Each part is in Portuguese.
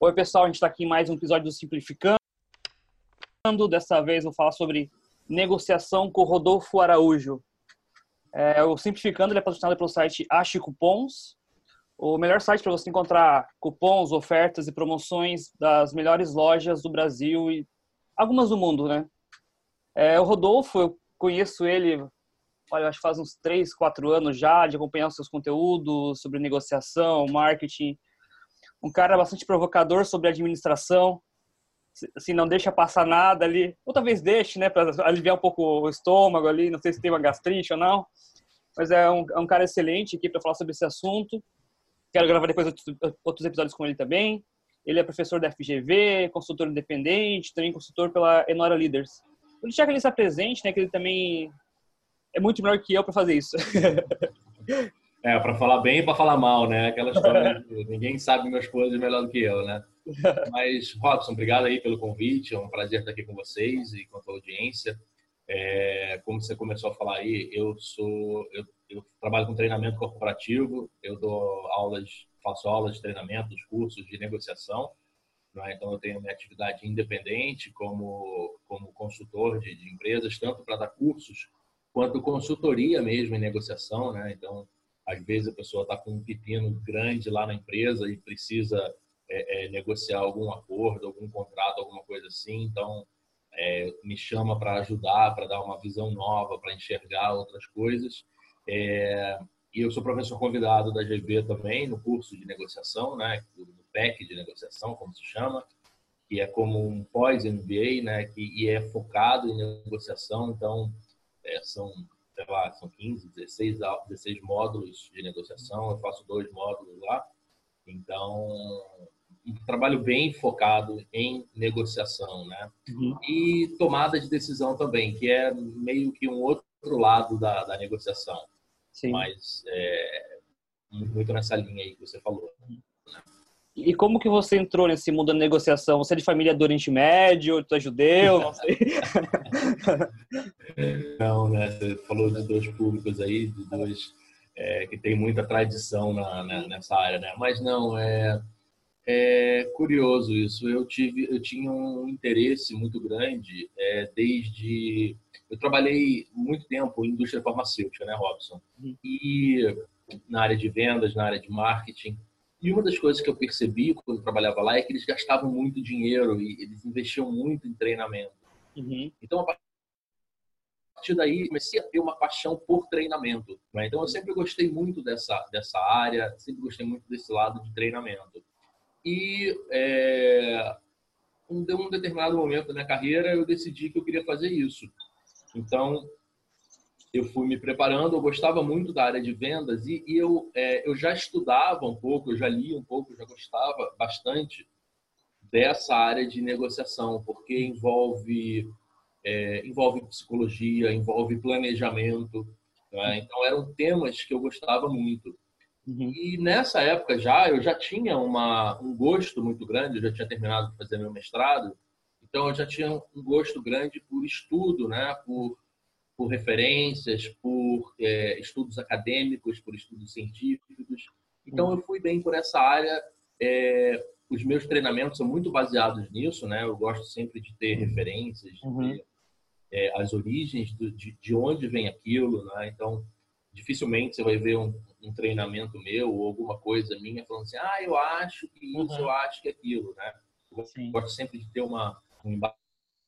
Oi, pessoal, a gente está aqui em mais um episódio do Simplificando. Dessa vez vou falar sobre negociação com Rodolfo Araújo. É, o Simplificando é patrocinado pelo site Ache Cupons, o melhor site para você encontrar cupons, ofertas e promoções das melhores lojas do Brasil e algumas do mundo, né? É, o Rodolfo, eu conheço ele, olha, acho que faz uns 3, 4 anos já, de acompanhar os seus conteúdos sobre negociação, marketing um cara bastante provocador sobre administração, assim, não deixa passar nada ali, ou talvez deixe, né, para aliviar um pouco o estômago ali, não sei se tem uma gastrite ou não, mas é um, é um cara excelente aqui para falar sobre esse assunto. Quero gravar depois outros episódios com ele também. Ele é professor da FGV, consultor independente, também consultor pela Enora Leaders. Vou deixar que ele se apresente, né, que ele também é muito melhor que eu para fazer isso. É, para falar bem e para falar mal, né? Aquela história de ninguém sabe meus coisas melhor do que eu, né? Mas, Robson, obrigado aí pelo convite. É um prazer estar aqui com vocês e com a tua audiência. É, como você começou a falar aí, eu sou eu, eu, trabalho com treinamento corporativo. Eu dou aulas, faço aulas de treinamento, cursos de negociação. É? Então, eu tenho minha atividade independente como como consultor de, de empresas, tanto para dar cursos quanto consultoria mesmo em negociação, né? Então às vezes a pessoa está com um pepino grande lá na empresa e precisa é, é, negociar algum acordo, algum contrato, alguma coisa assim. Então, é, me chama para ajudar, para dar uma visão nova, para enxergar outras coisas. É, e eu sou professor convidado da GV também, no curso de negociação, né, no PEC de negociação, como se chama, que é como um pós-MBA, né, que, e é focado em negociação. Então, é, são sei lá, são 15, 16, 16 módulos de negociação, eu faço dois módulos lá. Então, um trabalho bem focado em negociação, né? Uhum. E tomada de decisão também, que é meio que um outro lado da, da negociação. Sim. Mas é, muito nessa linha aí que você falou. E como que você entrou nesse mundo da negociação? Você é de família do Oriente Médio, tu é judeu, não sei. não, né? Você falou de dois públicos aí, de dois é, que tem muita tradição na, na, nessa área, né? Mas não, é, é curioso isso. Eu tive, eu tinha um interesse muito grande é, desde eu trabalhei muito tempo em indústria farmacêutica, né, Robson? Uhum. E na área de vendas, na área de marketing. E uma das coisas que eu percebi quando eu trabalhava lá é que eles gastavam muito dinheiro e eles investiam muito em treinamento. Uhum. Então, a partir daí, comecei a ter uma paixão por treinamento. Né? Então, eu sempre gostei muito dessa, dessa área, sempre gostei muito desse lado de treinamento. E é, um, um determinado momento da minha carreira, eu decidi que eu queria fazer isso. Então, eu fui me preparando, eu gostava muito da área de vendas e, e eu, é, eu já estudava um pouco, eu já li um pouco, já gostava bastante dessa área de negociação, porque envolve, é, envolve psicologia, envolve planejamento. Né? Então, eram temas que eu gostava muito. Uhum. E nessa época já, eu já tinha uma, um gosto muito grande, eu já tinha terminado de fazer meu mestrado, então eu já tinha um gosto grande por estudo, né? por por referências, por é, estudos acadêmicos, por estudos científicos. Então, eu fui bem por essa área. É, os meus treinamentos são muito baseados nisso, né? Eu gosto sempre de ter referências, de uhum. ter é, as origens do, de, de onde vem aquilo, né? Então, dificilmente você vai ver um, um, treinamento meu ou alguma coisa minha falando assim, ah, eu acho que isso, uhum. eu acho que aquilo, né? Eu gosto sempre de ter uma, um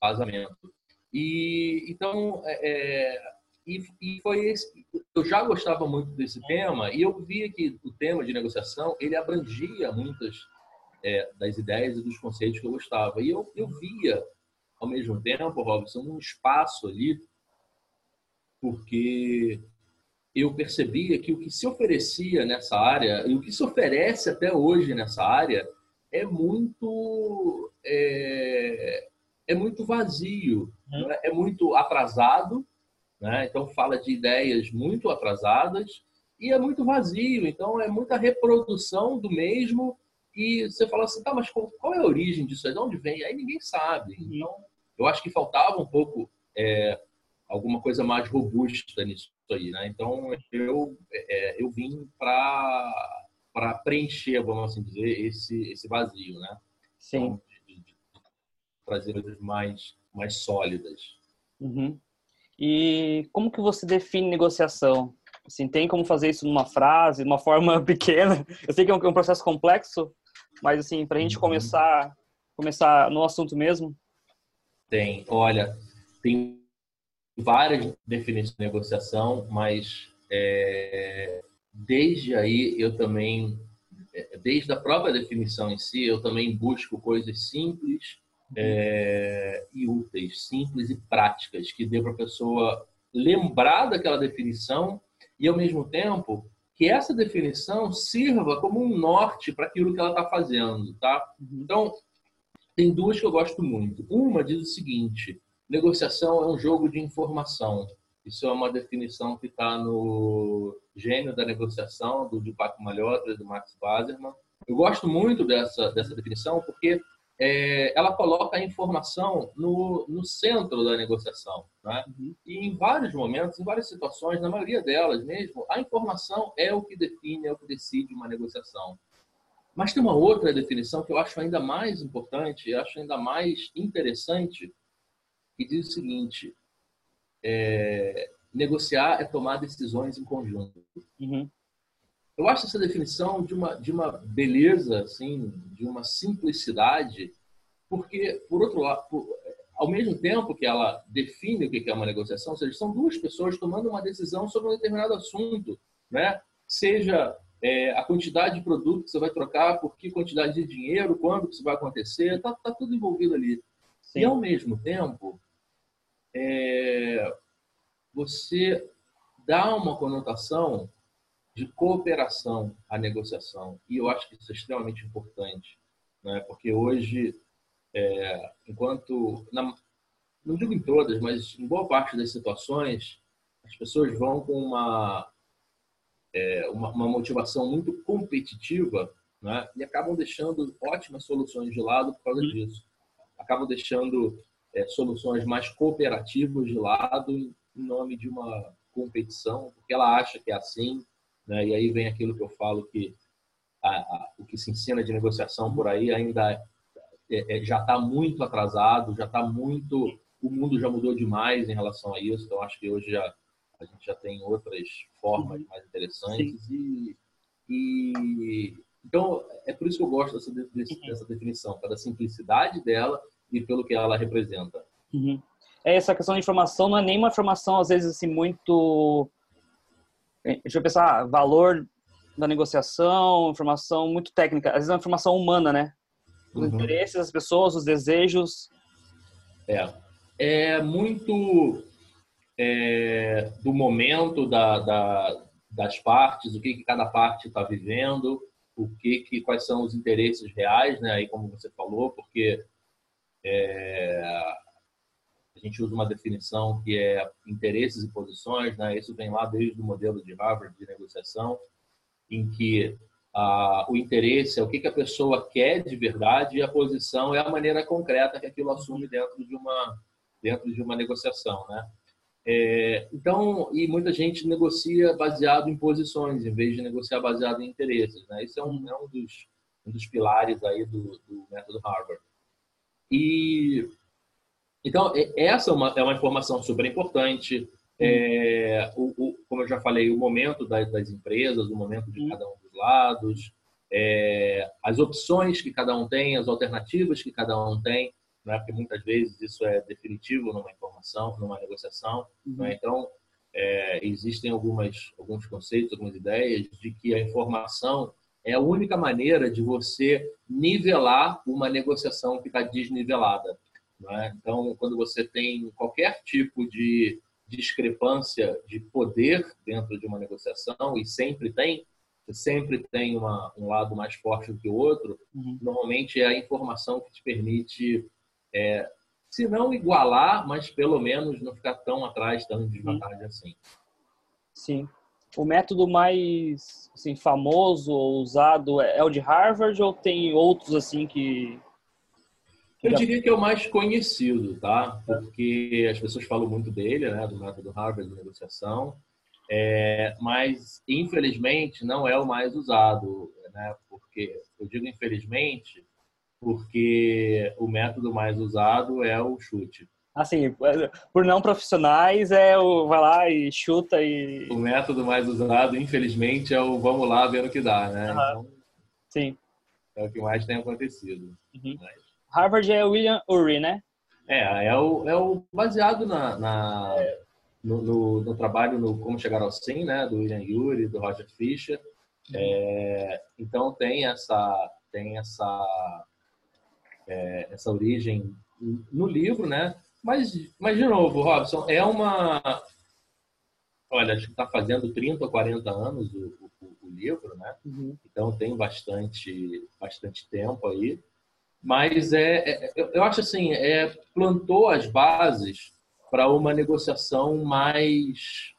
embasamento. E então, é, é, e, e, foi esse, eu já gostava muito desse tema e eu via que o tema de negociação ele abrangia muitas é, das ideias e dos conceitos que eu gostava. E eu, eu via, ao mesmo tempo, Robson, um espaço ali, porque eu percebia que o que se oferecia nessa área e o que se oferece até hoje nessa área é muito é, é muito vazio, uhum. né? é muito atrasado, né? então fala de ideias muito atrasadas e é muito vazio, então é muita reprodução do mesmo e você fala assim, tá, mas qual, é a origem disso aí? De onde vem? Aí ninguém sabe. Uhum. Então, eu acho que faltava um pouco é, alguma coisa mais robusta nisso aí, né? Então, eu, é, eu vim para para preencher, vamos assim dizer, esse, esse vazio, né? Sim. Então, de, de, trazer coisas mais, mais sólidas. Uhum. E como que você define negociação? Assim, tem como fazer isso numa frase, de uma forma pequena? Eu sei que é um, é processo complexo, mas assim, para a gente uhum. começar, começar no assunto mesmo. Tem, olha, tem várias definições de negociação, mas é, desde aí eu também, é, desde a própria definição em si, eu também busco coisas simples é, e úteis, simples e práticas, que dê para a pessoa lembrar daquela definição e, ao mesmo tempo, que essa definição sirva como um norte para aquilo que ela está fazendo, tá? Uhum. Então, tem duas que eu gosto muito. Uma diz o seguinte: negociação é um jogo de informação. Isso é uma definição que está no Gênio da Negociação, do Deepak Malhotra, do Max Bazerman. Eu gosto muito dessa, dessa definição porque é, ela coloca a informação no, no centro da negociação. Né? Uhum. E em vários momentos, em várias situações, na maioria delas mesmo, a informação é o que define, é o que decide uma negociação. Mas tem uma outra definição que eu acho ainda mais importante, acho ainda mais interessante, que diz o seguinte: é, negociar é tomar decisões em conjunto. Uhum. Eu acho essa definição de uma, de uma beleza, assim, de uma simplicidade, porque, por outro lado, por, ao mesmo tempo que ela define o que é uma negociação, ou seja, são duas pessoas tomando uma decisão sobre um determinado assunto, né? seja é, a quantidade de produto que você vai trocar, por que quantidade de dinheiro, quando que isso vai acontecer, está tá tudo envolvido ali. Sim. E, ao mesmo tempo, é, você dá uma conotação de cooperação à negociação. E eu acho que isso é extremamente importante, né? porque hoje, é, enquanto, na, não digo em todas, mas em boa parte das situações, as pessoas vão com uma, é, uma, uma, motivação muito competitiva né? e acabam deixando ótimas soluções de lado por causa disso. Acabam deixando é, soluções mais cooperativas de lado em nome de uma competição, porque ela acha que é assim, né? E aí vem aquilo que eu falo que a, a, o que se ensina de negociação por aí ainda é, é, já está muito atrasado, já está muito, o mundo já mudou demais em relação a isso. Então acho que hoje já a gente já tem outras formas mais interessantes e, e, então é por isso que eu gosto dessa, dessa definição, pela simplicidade dela e pelo que ela representa. Uhum. É essa questão de informação não é nem uma informação às vezes assim muito deixa eu pensar, valor da negociação, informação muito técnica, às vezes é uma informação humana, né? Os uhum. interesses das pessoas, os desejos. É, é muito é, do momento da, da, das partes, o que, que cada parte está vivendo, o que, que quais são os interesses reais, né? Aí como você falou, porque é, a gente usa uma definição que é interesses e posições, né? Isso vem lá desde o modelo de Harvard de negociação, em que ah, o interesse é o que, que a pessoa quer de verdade e a posição é a maneira concreta que aquilo assume dentro de uma dentro de uma negociação, né? É, então, e muita gente negocia baseado em posições, em vez de negociar baseado em interesses, né? Isso é um, é um dos um dos pilares aí do, do método Harvard. E então, essa é uma, é uma informação super importante. É, o, o, como eu já falei, o momento das, das empresas, o momento de cada um dos lados, é, as opções que cada um tem, as alternativas que cada um tem, né? porque muitas vezes isso é definitivo numa informação, numa negociação. Uhum. Né? Então, é, existem algumas, alguns conceitos, algumas ideias de que a informação é a única maneira de você nivelar uma negociação que está desnivelada. Né? Então, quando você tem qualquer tipo de discrepância de poder dentro de uma negociação, e sempre tem, sempre tem uma, um lado mais forte do que o outro, uhum. normalmente é a informação que te permite, é, se não igualar, mas pelo menos não ficar tão atrás, tão em desvantagem assim. Sim. O método mais assim, famoso ou usado é o de Harvard ou tem outros assim que eu diria que é o mais conhecido, tá? Porque as pessoas falam muito dele, né? Do método Harvard de negociação. É, mas, infelizmente, não é o mais usado, né? Porque, eu digo infelizmente, porque o método mais usado é o chute. Assim, por não profissionais, é o vai lá e chuta e. O método mais usado, infelizmente, é o vamos lá ver o que dá, né? Uhum. Então, Sim. É o que mais tem acontecido. Uhum. Mas... Harvard é William Ury, né? É, é o, é o baseado na, na no, no, no, trabalho no Como Chegar ao Sim, né? Do William Ury, do Roger Fisher. É, então tem essa tem essa é, essa origem no livro, né? Mas, mas de novo, Robson, é uma olha, acho que está fazendo 30 ou 40 anos o, o, o livro, né? Uhum. Então tem bastante bastante tempo aí. Mas é, é eu, acho assim, é plantou as bases para uma negociação mais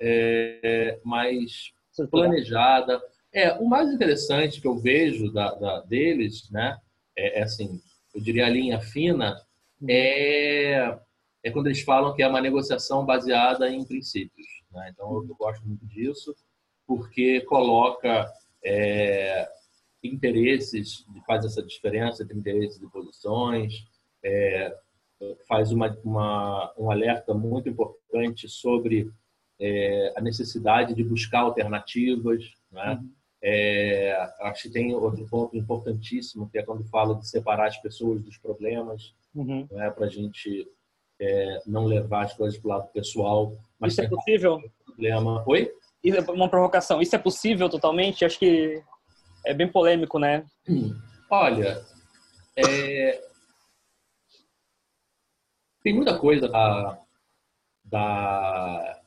é, mais planejada, é, o mais interessante que eu vejo da, da deles, né, é, é, assim, eu diria a linha fina, uhum. é, é quando eles falam que é uma negociação baseada em princípios. Né? Então, eu, eu gosto muito disso, porque coloca é, interesses, faz essa diferença entre interesses e posições, é, faz uma, uma, um alerta muito importante sobre é, a necessidade de buscar alternativas, né? Uhum. É, acho que tem outro ponto importantíssimo, que é quando fala de separar as pessoas dos problemas, uhum. né, para a gente é, não levar as coisas para o lado pessoal. Mas Isso é possível? Problema. Oi? É uma provocação. Isso é possível totalmente? Acho que é bem polêmico, né? Olha, é... tem muita coisa da, da,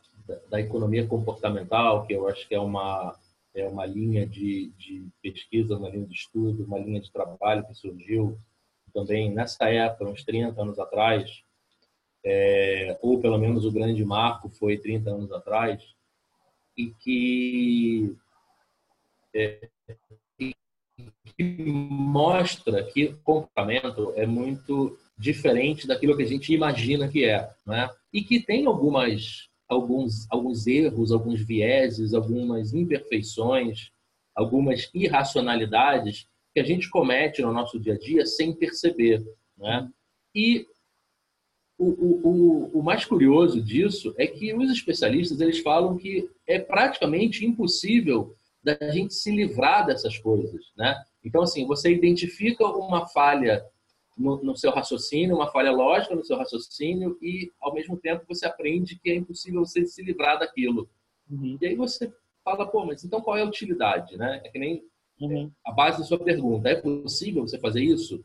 da economia comportamental que eu acho que é uma é uma linha de, de pesquisa, uma linha de estudo, uma linha de trabalho que surgiu também nessa época, uns 30 anos atrás, é, ou pelo menos o grande marco foi 30 anos atrás, e que, é, que mostra que o comportamento é muito diferente daquilo que a gente imagina que é, né? e que tem algumas alguns, alguns erros, alguns vieses, algumas imperfeições, algumas irracionalidades que a gente comete no nosso dia a dia sem perceber. Né? E o, o, o, mais curioso disso é que os especialistas eles falam que é praticamente impossível da gente se livrar dessas coisas, né? Então assim, você identifica uma falha no, no, seu raciocínio, uma falha lógica no seu raciocínio e, ao mesmo tempo, você aprende que é impossível você se livrar daquilo. Uhum. E aí você fala, pô, mas então qual é a utilidade, né? É que nem uhum. a base da sua pergunta. É possível você fazer isso?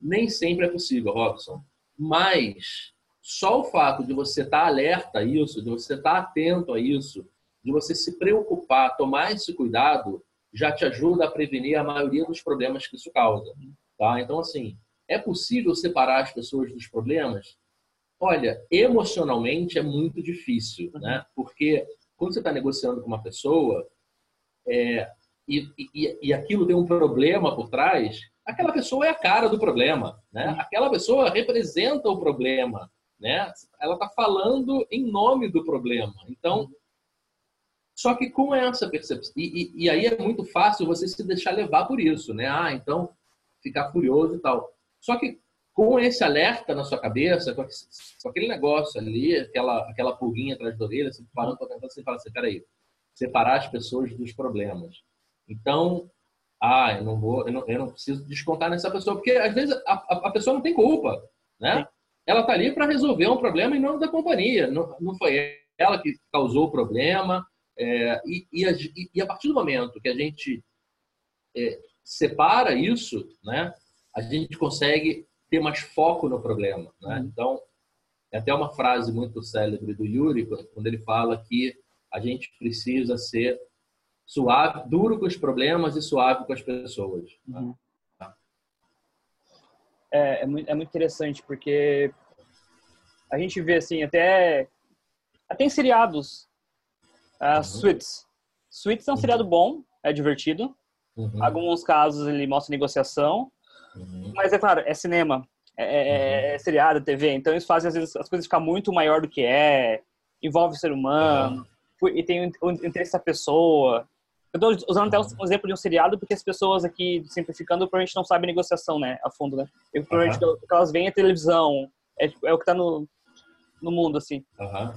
Nem sempre é possível, Robson. Mas só o fato de você estar tá alerta a isso, de você estar tá atento a isso, de você se preocupar, tomar esse cuidado, já te ajuda a prevenir a maioria dos problemas que isso causa. Tá? Então, assim, é possível separar as pessoas dos problemas? Olha, emocionalmente é muito difícil, né? Porque quando você está negociando com uma pessoa é, e, e, e, aquilo tem um problema por trás, aquela pessoa é a cara do problema, né? Aquela pessoa representa o problema, né? Ela está falando em nome do problema. Então. Só que com essa percepção e, e, aí é muito fácil você se deixar levar por isso, né? Ah, então ficar furioso e tal. Só que com esse alerta na sua cabeça, com aquele negócio ali, aquela, aquela pulguinha atrás da orelha, você parando para tentar, você fala assim, peraí, separar as pessoas dos problemas. Então, ah, eu não vou, eu não, eu não preciso descontar nessa pessoa, porque às vezes a, a, a pessoa não tem culpa, né? Sim. Ela tá ali para resolver um problema em nome da companhia, não, não foi ela que causou o problema, é, e, e, a, e, a, partir do momento que a gente é, separa isso, né? a gente consegue ter mais foco no problema. Né? Uhum. Então, é até uma frase muito célebre do Yuri, quando ele fala que a gente precisa ser suave, duro com os problemas e suave com as pessoas. Né? Uhum. É, é, muito, é muito interessante, porque a gente vê, assim, até, até em seriados, uh, uhum. Suits. Suits é um seriado bom, é divertido. Uhum. Alguns casos ele mostra negociação, Uhum. Mas é claro, é cinema, é, é, é, uhum. é seriado, TV, então isso faz às vezes as coisas ficar muito maior do que é, envolve o ser humano, uhum. e tem o interesse da pessoa. Eu estou usando até um exemplo de um seriado porque as pessoas aqui, simplificando, provavelmente não sabem negociação, né, a fundo, né? Eu, provavelmente uhum. o que elas veem é televisão, é, é o que está no, no mundo, assim. Uhum.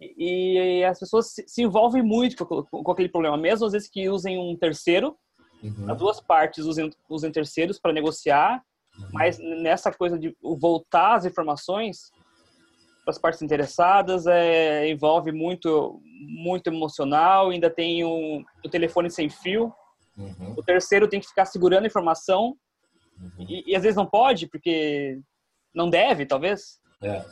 E, e, as pessoas se, se envolvem muito com, com, com, aquele problema, mesmo às vezes que usem um terceiro, uhum. as duas partes usem, usem terceiros para negociar, uhum. mas nessa coisa de voltar as informações para as partes interessadas é, envolve muito muito emocional, ainda tem um, o telefone sem fio, uhum. o terceiro tem que ficar segurando a informação uhum. e, e às vezes não pode porque não deve, talvez. É.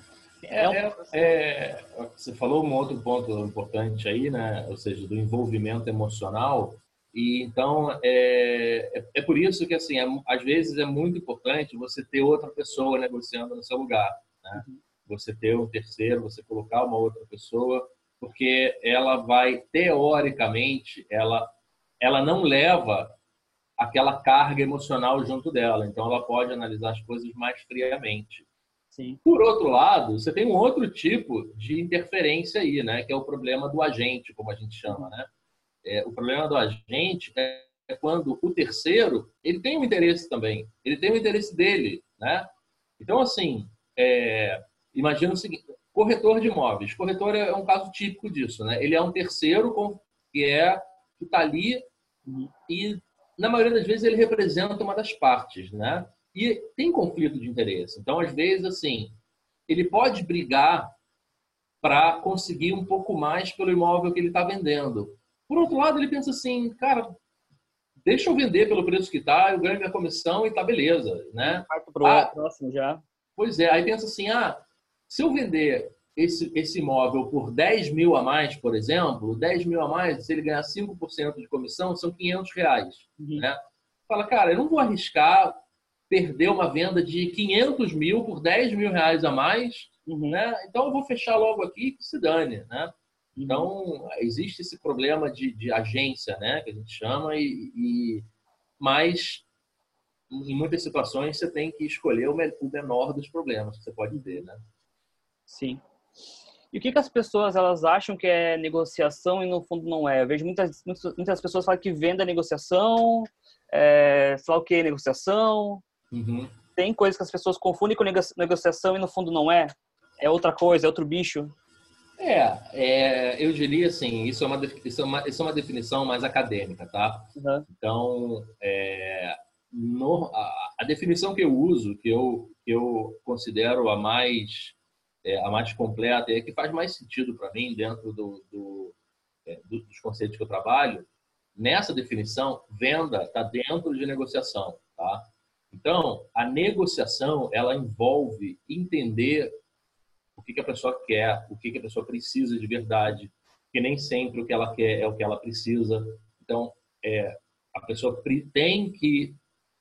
É, é, é, você falou um outro ponto importante aí, né? Ou seja, do envolvimento emocional. E então é, é, é por isso que assim, é, às vezes é muito importante você ter outra pessoa negociando no seu lugar, né? Uhum. Você ter um terceiro, você colocar uma outra pessoa, porque ela vai teoricamente, ela ela não leva aquela carga emocional junto dela, então ela pode analisar as coisas mais friamente. Sim. Por outro lado, você tem um outro tipo de interferência aí, né? Que é o problema do agente, como a gente chama, né? É, o problema do agente é, quando o terceiro ele tem um interesse também, ele tem o um interesse dele, né? Então, assim, é, imagina o seguinte: corretor de imóveis. Corretor é um caso típico disso, né? Ele é um terceiro que é que está ali uhum. e na maioria das vezes ele representa uma das partes, né? E tem conflito de interesse. Então, às vezes, assim, ele pode brigar para conseguir um pouco mais pelo imóvel que ele está vendendo. Por outro lado, ele pensa assim, cara, deixa eu vender pelo preço que está, eu ganho minha comissão e tá beleza, né? Parto pro ah, próximo já. Pois é, aí pensa assim, ah, se eu vender esse, esse imóvel por 10 mil a mais, por exemplo, 10 mil a mais, se ele ganhar 5% de comissão, são 500 reais, uhum. né? Fala, cara, eu não vou arriscar perder uma venda de 500 mil por 10 mil reais a mais, uhum. né? Então eu vou fechar logo aqui que se dane, né? Então existe esse problema de, de agência, né? Que a gente chama e, e mas em muitas situações você tem que escolher o menor dos problemas que você pode ter, né? Sim. E o que, que as pessoas elas acham que é negociação e no fundo não é? Eu vejo muitas, muitas pessoas falam que venda é negociação, é, sei lá o que é negociação, Uhum. Tem coisas que as pessoas confundem com negociação e no fundo não é. É outra coisa, é outro bicho. É, é eu diria assim, isso é, uma, isso, é uma, isso é uma definição mais acadêmica, tá? Uhum. Então, é, no, a, a, definição que eu uso, que eu, que eu considero a mais, é, a mais completa e a que faz mais sentido para mim dentro do, do, é, dos conceitos que eu trabalho, nessa definição, venda está dentro de negociação, tá? Então, a negociação, ela envolve entender o que, que a pessoa quer, o que, que a pessoa precisa de verdade, que nem sempre o que ela quer é o que ela precisa. Então, é, a pessoa tem que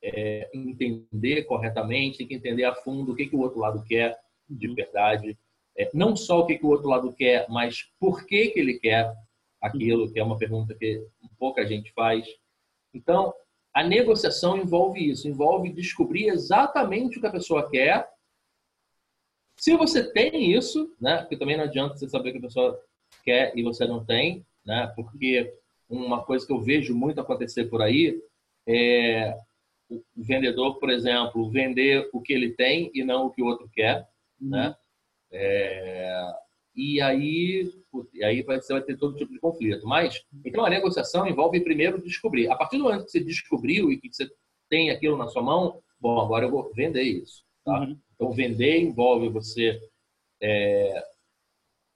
é, entender corretamente, tem que entender a fundo o que, que o outro lado quer de uhum. verdade. É, não só o que, que o outro lado quer, mas por que, que ele quer aquilo, que é uma pergunta que pouca gente faz. Então, a negociação envolve isso, envolve descobrir exatamente o que a pessoa quer. Se você tem isso, né? Porque também não adianta você saber o que a pessoa quer e você não tem, né? Porque uma coisa que eu vejo muito acontecer por aí é o vendedor, por exemplo, vender o que ele tem e não o que o outro quer, uhum. né? É, e aí, e aí você vai ter todo tipo de conflito. Mas, então a negociação envolve primeiro descobrir. A partir do momento que você descobriu e que você tem aquilo na sua mão, bom, agora eu vou vender isso. Tá? Uhum. Então, vender envolve você é,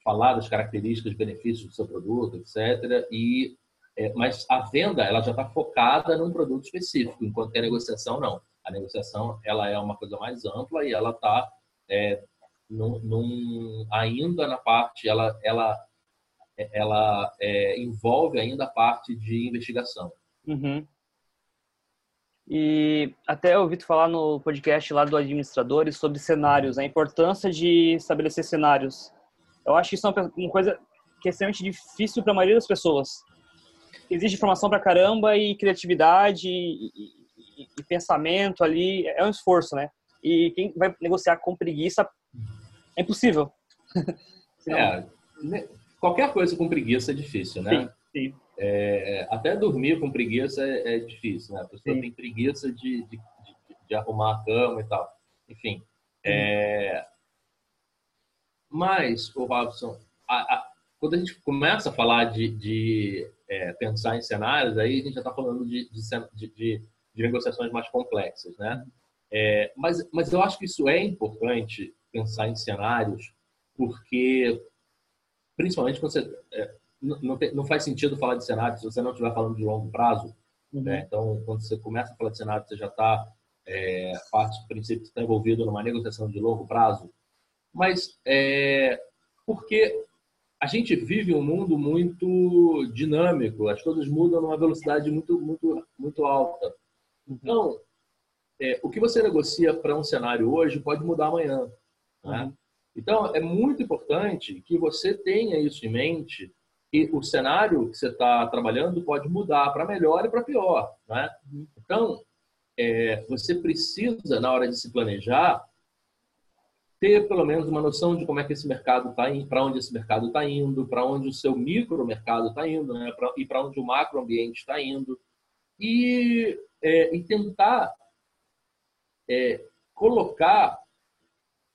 falar das características, benefícios do seu produto, etc. E, é, mas a venda, ela já está focada num produto específico, enquanto que a negociação não. A negociação, ela é uma coisa mais ampla e ela está é, ainda na parte, ela, ela, ela é, envolve ainda a parte de investigação. Uhum. E até eu ouvi tu falar no podcast lá do Administradores sobre cenários, a importância de estabelecer cenários. Eu acho que isso é uma coisa que é extremamente difícil para a maioria das pessoas. Existe informação para caramba e criatividade e, e, e, pensamento ali, é um esforço, né? E quem vai negociar com preguiça é impossível. é, né, qualquer coisa com preguiça é difícil, né? Sim, sim. é, até dormir com preguiça é, é difícil, né? A pessoa Sim. tem preguiça de, de, de, de, arrumar a cama e tal. Enfim. É... Mas, o Robson, a, a, quando a gente começa a falar de, de é, pensar em cenários, aí a gente já está falando de, de, negociações mais complexas, né? É, mas, mas eu acho que isso é importante pensar em cenários, porque principalmente quando você é, não, tem, não, faz sentido falar de cenário se você não estiver falando de longo prazo. Uhum. Né? Então, quando você começa a falar de cenário, você já está é, parte do princípio está envolvido numa negociação de longo prazo. Mas é, porque a gente vive um mundo muito dinâmico, as coisas mudam numa velocidade muito muito muito alta. Uhum. Então, é, o que você negocia para um cenário hoje pode mudar amanhã. Né? Uhum. Então, é muito importante que você tenha isso em mente e o cenário que você está trabalhando pode mudar para melhor e para pior. Né? Então, é, você precisa, na hora de se planejar, ter pelo menos uma noção de como é que esse mercado está indo, para onde esse mercado está indo, para onde o seu micro mercado está indo, né? pra, e para onde o macro ambiente está indo. E, é, e tentar é, colocar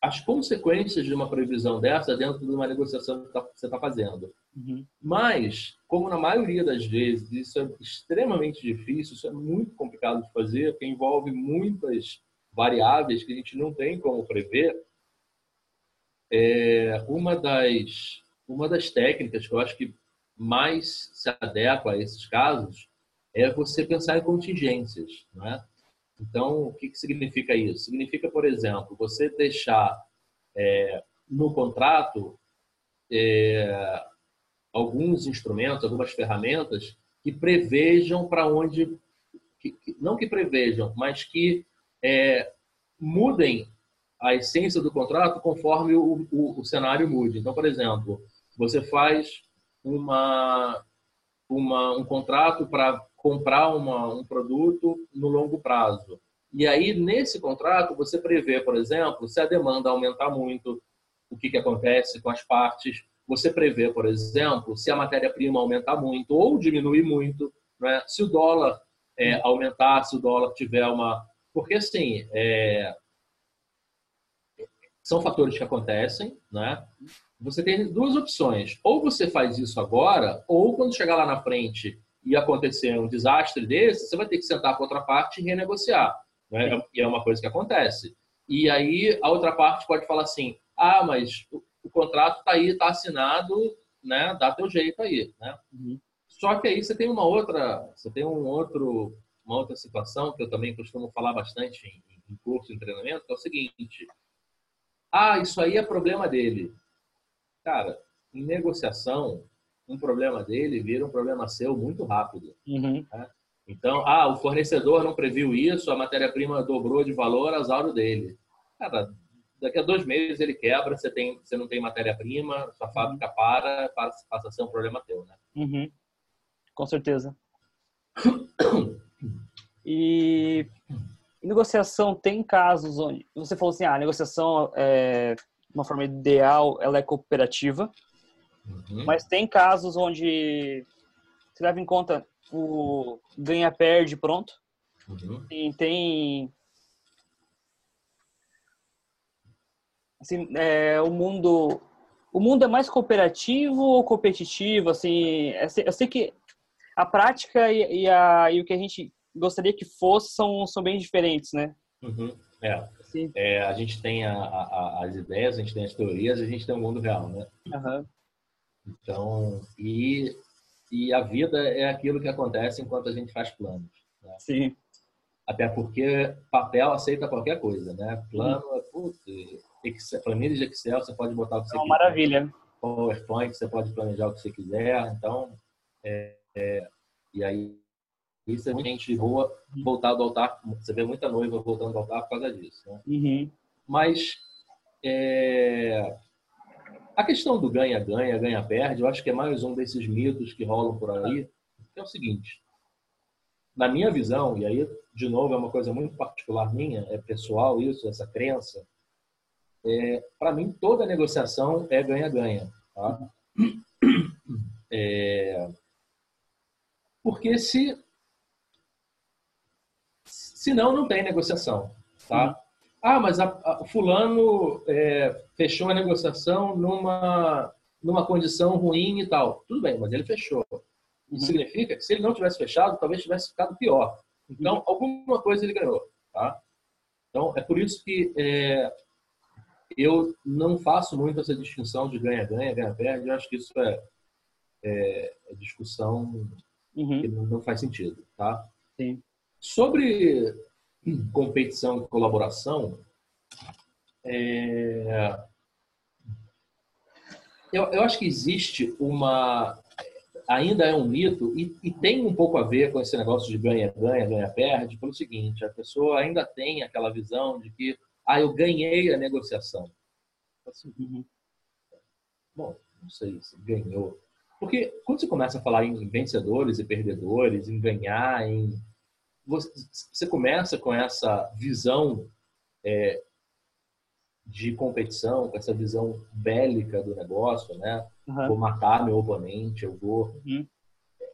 as consequências de uma previsão dessa dentro de uma negociação que tá, você está fazendo. Uhum. Mas, como na maioria das vezes isso é extremamente difícil, isso é muito complicado de fazer, porque envolve muitas variáveis que a gente não tem como prever, é uma das uma das técnicas que eu acho que mais se adequa a esses casos é você pensar em contingências, não é? Então, o que, que significa isso? Significa, por exemplo, você deixar é, no contrato é, alguns instrumentos, algumas ferramentas que prevejam para onde, que, não que prevejam, mas que é, mudem a essência do contrato conforme o, o, o, cenário mude. Então, por exemplo, você faz uma, uma um contrato para comprar uma, um produto no longo prazo. E aí, nesse contrato, você prevê, por exemplo, se a demanda aumentar muito, o que, que acontece com as partes. Você prevê, por exemplo, se a matéria-prima aumentar muito ou diminuir muito, né? se o dólar é, aumentar, se o dólar tiver uma. Porque, assim, é... são fatores que acontecem, né? Você tem duas opções. Ou você faz isso agora, ou quando chegar lá na frente e acontecer um desastre desse, você vai ter que sentar com a outra parte e renegociar. Né? E é uma coisa que acontece. E aí a outra parte pode falar assim: ah, mas o, o contrato está aí, está assinado, né? Dá teu jeito aí, né? Uhum. Só que aí você tem uma outra, você tem um outro, uma outra situação que eu também costumo falar bastante em, em curso, em treinamento, que é o seguinte: ah, isso aí é problema dele. Cara, em negociação, um problema dele vira um problema seu muito rápido. Uhum. Né? Então, ah, o fornecedor não previu isso, a matéria-prima dobrou de valor, azar dele. Cara, daqui a dois meses ele quebra, você, tem, você não tem matéria-prima, sua fábrica para, passa, passa a ser um problema teu, né? Uhum. Com certeza. E negociação tem casos onde você falou assim, ah, a negociação é uma forma ideal, ela é cooperativa, Uhum. Mas tem casos onde se leva em conta o ganha-perde pronto. Uhum. E tem. Assim, é, o mundo. O mundo é mais cooperativo ou competitivo? Assim, é, eu sei que a prática e, e, a, e o que a gente gostaria que fosse são, são bem diferentes, né? Uhum. É. é. a gente tem a, a, as ideias, a gente tem as teorias, a gente tem o mundo real, né? Uhum. Então, e, e a vida é aquilo que acontece enquanto a gente faz planos. Né? Sim. Até porque papel aceita qualquer coisa, né? Plano, é, putz, Excel, planilha de Excel, você pode botar o que você é uma quiser. maravilha. PowerPoint, você pode planejar o que você quiser. Então, é, é, e aí, isso é muita gente boa voltado ao altar. Você vê muita noiva voltando ao altar por causa disso. Né? Uhum. Mas, é, a questão do ganha-ganha, ganha-perde, eu acho que é mais um desses mitos que rolam por aí, que é o seguinte. Na minha visão, e aí, de novo, é uma coisa muito particular minha, é pessoal isso, essa crença, é, para mim, toda negociação é ganha-ganha. Tá? É, Porque se senão não tem negociação, tá? Uhum. Ah, mas a, a, o fulano é, fechou a negociação numa numa condição ruim e tal. Tudo bem, mas ele fechou. Isso uhum. significa que se ele não tivesse fechado, talvez tivesse ficado pior. Então, uhum. alguma coisa ele ganhou, tá? Então, é por isso que é, eu não faço muito essa distinção de ganha-ganha, ganha-perde. Eu acho que isso é, é, é discussão uhum. que não, faz sentido, tá? Sim. Sobre competição e colaboração, é, eu, eu acho que existe uma. Ainda é um mito, e, e tem um pouco a ver com esse negócio de ganha-ganha, ganha-perde, pelo seguinte: a pessoa ainda tem aquela visão de que, ah, eu ganhei a negociação. Assim, uhum. Bom, não sei se ganhou. Porque quando você começa a falar em vencedores e perdedores, em ganhar, em você, começa com essa visão é, de competição, com essa visão bélica do negócio, né? Uhum. Vou matar meu oponente, eu vou. Uhum.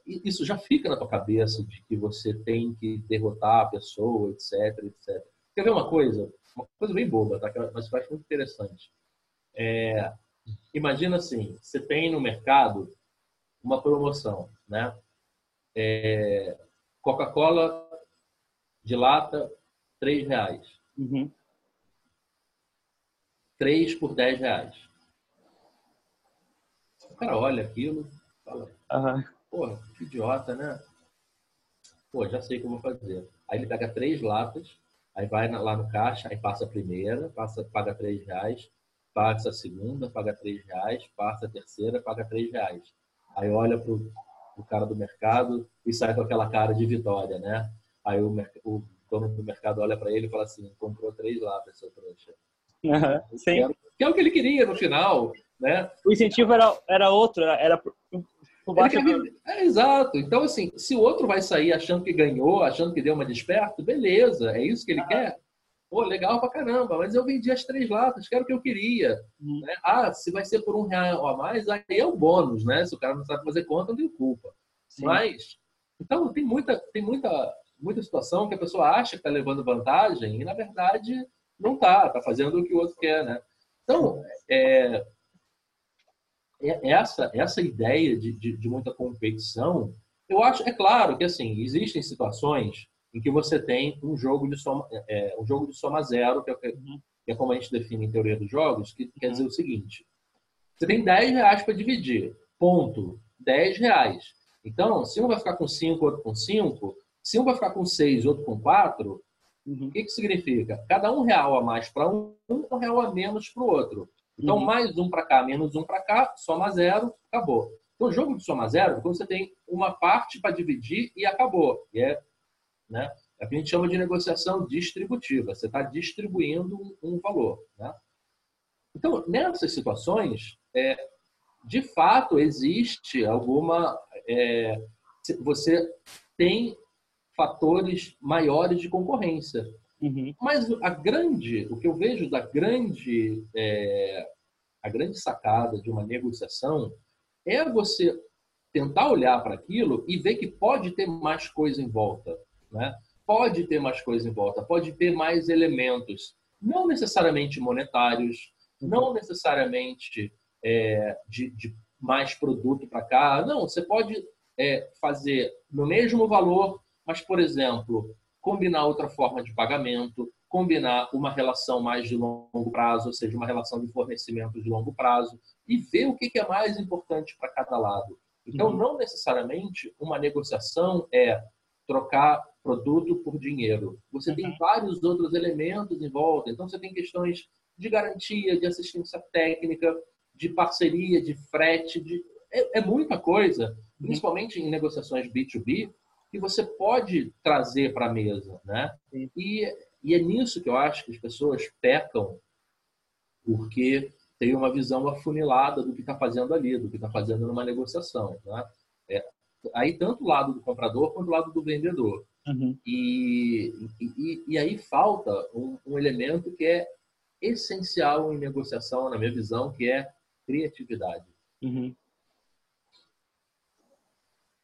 Isso já fica na tua cabeça de que você tem que derrotar a pessoa, etc, etc. Quer ver uma coisa? Uma coisa bem boba, tá? Mas eu acho muito interessante. É, imagina assim, você tem no mercado uma promoção, né? É, Coca-Cola de lata, três reais. Uhum. 3 por 10 reais. O cara olha aquilo fala, uhum. porra, que idiota, né? Pô, já sei o que eu vou fazer. Aí ele pega três latas, aí vai lá no caixa, aí passa a primeira, passa, paga 3 reais, passa a segunda, paga 3 reais, passa a terceira, paga 3 reais. Aí olha pro, pro cara do mercado e sai com aquela cara de vitória, né? Aí o, o dono do mercado olha para ele e fala assim, comprou três latas, seu trouxa. Uhum, sim. Que, era, que é o que ele queria no final, né? O incentivo era, era outro, era por, por baixo. É, exato. Então, assim, se o outro vai sair achando que ganhou, achando que deu uma desperto, beleza, é isso que ele quer. Pô, legal pra caramba, mas eu vendi as três latas, que era o que eu queria. Uhum. Né? Ah, se vai ser por um real a mais, aí é o bônus, né? Se o cara não sabe fazer conta, não tem culpa. Sim. Mas, então, tem muita, tem muita, muita situação que a pessoa acha que está levando vantagem e, na verdade, não tá, tá fazendo o que o outro quer, né? Então, é, é essa, essa ideia de, de, de, muita competição, eu acho, é claro que assim, existem situações em que você tem um jogo de soma, é, um jogo de soma zero, que é, que é, como a gente define em teoria dos jogos, que quer dizer o seguinte: você tem 10 reais para dividir, ponto, 10 reais. Então, se um vai ficar com 5, outro com 5, se um vai ficar com 6, outro com 4, Uhum. O que, que significa? Cada um real a mais para um, um real a menos para o outro. Então, uhum. mais um para cá, menos um para cá, soma zero, acabou. Então, o jogo de soma zero é quando você tem uma parte para dividir e acabou. E é, né, é o que a gente chama de negociação distributiva. Você está distribuindo um, um valor. Né? Então, nessas situações, é, de fato, existe alguma. É, você tem fatores maiores de concorrência. Uhum. Mas a grande, o que eu vejo da grande, é, a grande sacada de uma negociação é você tentar olhar para aquilo e ver que pode ter mais coisa em volta, né? Pode ter mais coisa em volta, pode ter mais elementos, não necessariamente monetários, não necessariamente é, de, de, mais produto para cá. Não, você pode é, fazer no mesmo valor mas, por exemplo, combinar outra forma de pagamento, combinar uma relação mais de longo prazo, ou seja, uma relação de fornecimento de longo prazo, e ver o que é mais importante para cada lado. Então, uhum. não necessariamente uma negociação é trocar produto por dinheiro. Você uhum. tem vários outros elementos em volta. Então, você tem questões de garantia, de assistência técnica, de parceria, de frete, de... É, é muita coisa, uhum. principalmente em negociações B2B, que você pode trazer para a mesa, né? E, e é nisso que eu acho que as pessoas pecam, porque tem uma visão afunilada do que está fazendo ali, do que está fazendo numa negociação, né? É, aí tanto o lado do comprador quanto o lado do vendedor. Uhum. E, e, e, aí falta um, um elemento que é essencial em negociação, na minha visão, que é criatividade. Uhum.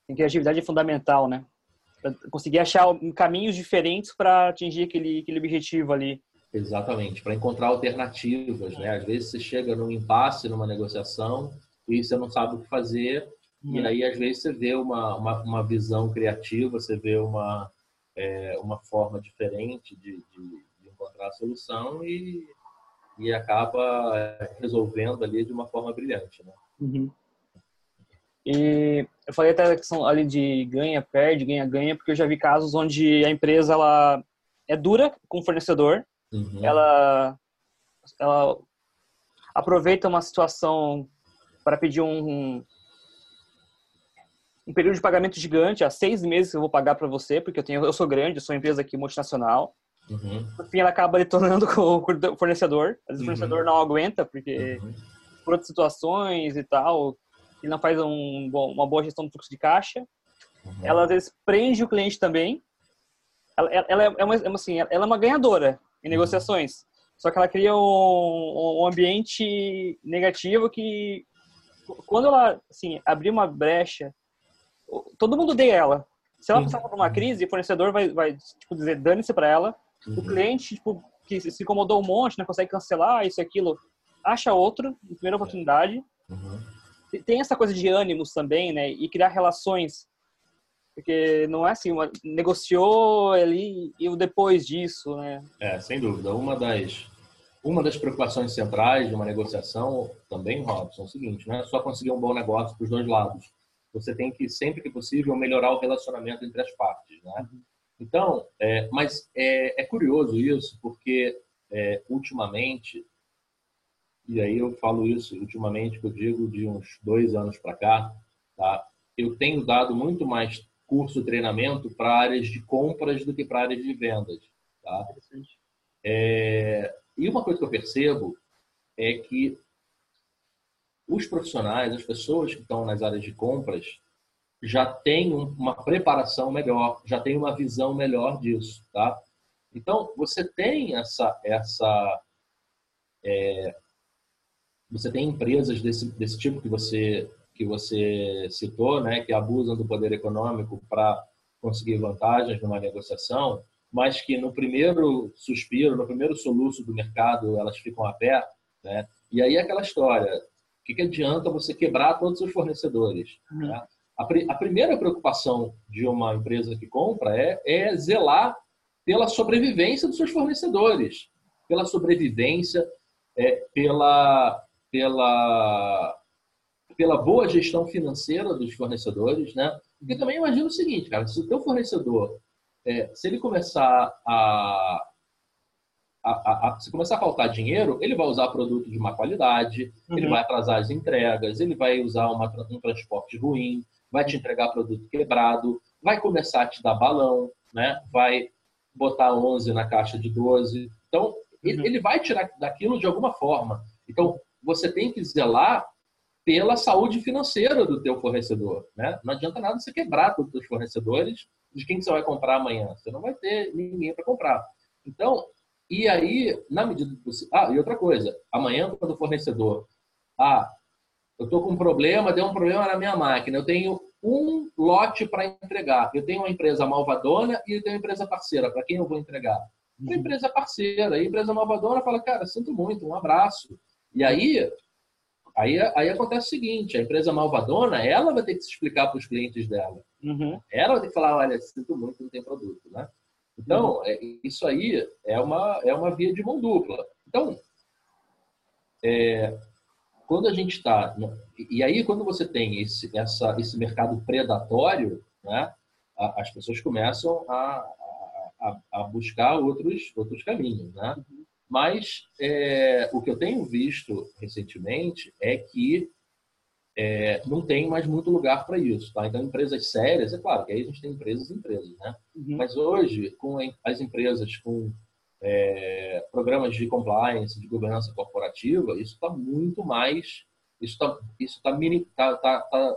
Criatividade é fundamental, né? Conseguir achar caminhos diferentes para atingir aquele, aquele objetivo ali. Exatamente, para encontrar alternativas, né? Às vezes você chega num impasse numa negociação e você não sabe o que fazer, e uhum. aí às vezes você vê uma, uma, uma visão criativa, você vê uma, é, uma forma diferente de, de, de, encontrar a solução e, e acaba resolvendo ali de uma forma brilhante, né? Uhum. E eu falei até a questão ali de ganha, perde, ganha, ganha, porque eu já vi casos onde a empresa ela é dura com o fornecedor, uhum. ela, ela aproveita uma situação para pedir um, um período de pagamento gigante, há seis meses que eu vou pagar para você, porque eu tenho, eu sou grande, eu sou uma empresa aqui multinacional. Uhum. No fim, ela acaba retornando com o fornecedor. Às vezes uhum. o fornecedor não aguenta, porque uhum. por outras situações e tal, ele não faz um, uma boa gestão do fluxo de caixa. Uhum. Ela às vezes prende o cliente também. Ela, ela, é, uma, é assim, ela é uma ganhadora em uhum. negociações. Só que ela cria um, um ambiente negativo que quando ela assim abrir uma brecha, todo mundo odeia ela. Se ela passar por uma crise, o fornecedor vai, vai tipo, dizer dane-se para ela. Uhum. O cliente, tipo, que se incomodou um monte, não né, consegue cancelar isso e aquilo, acha outro, em primeira oportunidade. Uhum tem essa coisa de ânimos também, né? E criar relações. Porque não é assim, uma, negociou ali e o depois disso, né? É, sem dúvida. Uma das, uma das preocupações centrais de uma negociação também, Robson, é o seguinte, não é só conseguir um bom negócio para os dois lados. Você tem que, sempre que possível, melhorar o relacionamento entre as partes, né? Então, é, mas é, é curioso isso, porque é, ultimamente e aí eu falo isso ultimamente, que eu digo de uns dois anos para cá, tá? eu tenho dado muito mais curso, treinamento para áreas de compras do que para áreas de vendas. Tá? É... E uma coisa que eu percebo é que os profissionais, as pessoas que estão nas áreas de compras, já têm uma preparação melhor, já têm uma visão melhor disso, tá? Então, você tem essa, essa é, você tem empresas desse, desse tipo que você que você citou, né, que abusam do poder econômico para conseguir vantagens numa negociação, mas que no primeiro suspiro, no primeiro soluço do mercado, elas ficam a pé, né? E aí é aquela história, o que, que adianta você quebrar todos os fornecedores? Uhum. Né? A, a, primeira preocupação de uma empresa que compra é, é zelar pela sobrevivência dos seus fornecedores, pela sobrevivência, é, pela pela, pela boa gestão financeira dos fornecedores, né? Porque também imagina o seguinte, cara, se o teu fornecedor, é, se ele começar a, a, a, se começar a faltar dinheiro, ele vai usar produto de má qualidade, uhum. ele vai atrasar as entregas, ele vai usar uma, um transporte ruim, vai te entregar produto quebrado, vai começar a te dar balão, né? Vai botar 11 na caixa de 12. Então, uhum. ele, ele vai tirar daquilo de alguma forma. Então, você tem que zelar pela saúde financeira do teu fornecedor, né? Não adianta nada você quebrar todos os fornecedores de quem você vai comprar amanhã. Você não vai ter ninguém para comprar. Então, e aí, na medida do possível... Ah, e outra coisa. Amanhã, quando o fornecedor... Ah, eu estou com um problema, deu um problema na minha máquina. Eu tenho um lote para entregar. Eu tenho uma empresa malvadona e eu tenho uma empresa parceira. Para quem eu vou entregar? Uma uhum. empresa parceira. A empresa malvadona fala, cara, sinto muito, um abraço. E aí, aí, aí acontece o seguinte: a empresa malvadona, ela vai ter que se explicar para os clientes dela. Uhum. Ela vai ter que falar: olha, sinto muito, não tem produto, né? Então, uhum. é, isso aí é uma, é uma via de mão dupla. Então, é, quando a gente está. E aí, quando você tem esse, essa, esse mercado predatório, né, as pessoas começam a, a, a buscar outros, outros caminhos. Né? Uhum. Mas é, o que eu tenho visto recentemente é que é, não tem mais muito lugar para isso. Tá? Então, empresas sérias, é claro que aí a gente tem empresas e empresas, né? Uhum. Mas hoje, com as empresas com é, programas de compliance, de governança corporativa, isso está muito mais, isso está isso tá, tá, tá, tá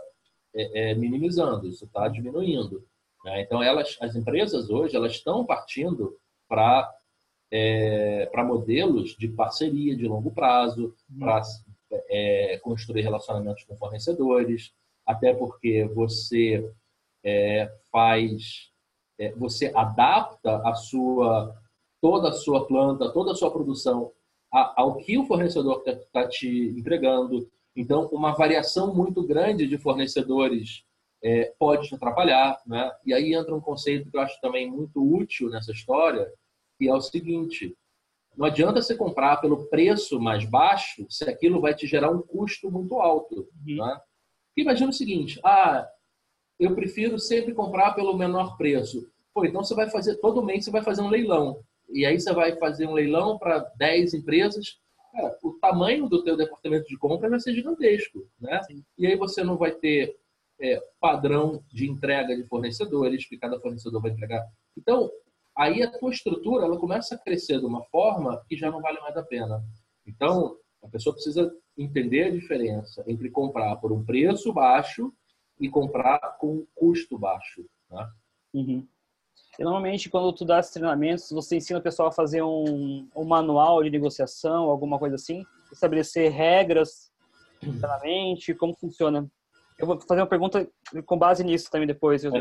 é, é, minimizando, isso está diminuindo. Né? Então, elas, as empresas hoje, elas estão partindo para é, para modelos de parceria de longo prazo, uhum. para é, construir relacionamentos com fornecedores, até porque você é, faz, é, você adapta a sua toda a sua planta, toda a sua produção ao que o fornecedor está tá te entregando. Então, uma variação muito grande de fornecedores é, pode te atrapalhar. Né? E aí entra um conceito que eu acho também muito útil nessa história, que é o seguinte: não adianta você comprar pelo preço mais baixo se aquilo vai te gerar um custo muito alto. Uhum. Né? Imagina o seguinte: ah, eu prefiro sempre comprar pelo menor preço. Pô, então você vai fazer, todo mês você vai fazer um leilão e aí você vai fazer um leilão para 10 empresas, cara, o tamanho do teu departamento de compra vai ser gigantesco, né? Sim. E aí você não vai ter é, padrão de entrega de fornecedores, que cada fornecedor vai entregar. Então, aí a tua estrutura ela começa a crescer de uma forma que já não vale mais a pena. Então, a pessoa precisa entender a diferença entre comprar por um preço baixo e comprar com um custo baixo. Né? Uhum. E normalmente, quando tu dá esses treinamentos, você ensina o pessoal a fazer um, um manual de negociação, alguma coisa assim? Estabelecer regras internamente? Como funciona? Eu vou fazer uma pergunta com base nisso também depois. Uhum.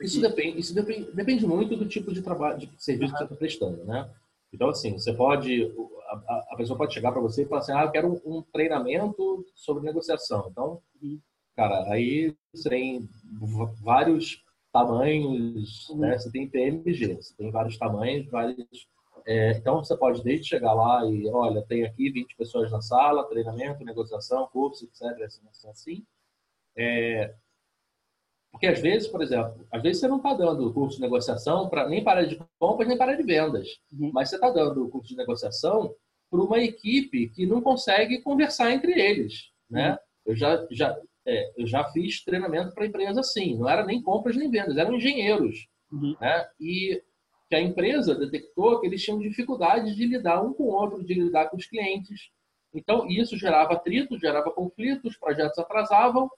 Isso, depende, isso depende, depende muito do tipo de trabalho, de serviço uhum. que você está prestando, né? Então, assim, você pode, a, a pessoa pode chegar para você e falar assim, ah, eu quero um, um treinamento sobre negociação. Então, cara, aí você tem vários tamanhos, uhum. né? Você tem PMG, você tem vários tamanhos, vários. É, então você pode desde chegar lá e, olha, tem aqui 20 pessoas na sala, treinamento, negociação, curso, etc. Assim, assim. É, porque às vezes, por exemplo, às vezes você não está dando curso de negociação para nem para de compras nem para de vendas, uhum. mas você está dando curso de negociação para uma equipe que não consegue conversar entre eles, né? Uhum. Eu já, já é, eu já fiz treinamento para empresa assim, não era nem compras nem vendas, eram engenheiros. Uhum. Né? E que a empresa detectou que eles tinham dificuldade de lidar um com o outro, de lidar com os clientes. Então, isso gerava atrito, gerava conflitos, projetos atrasavam.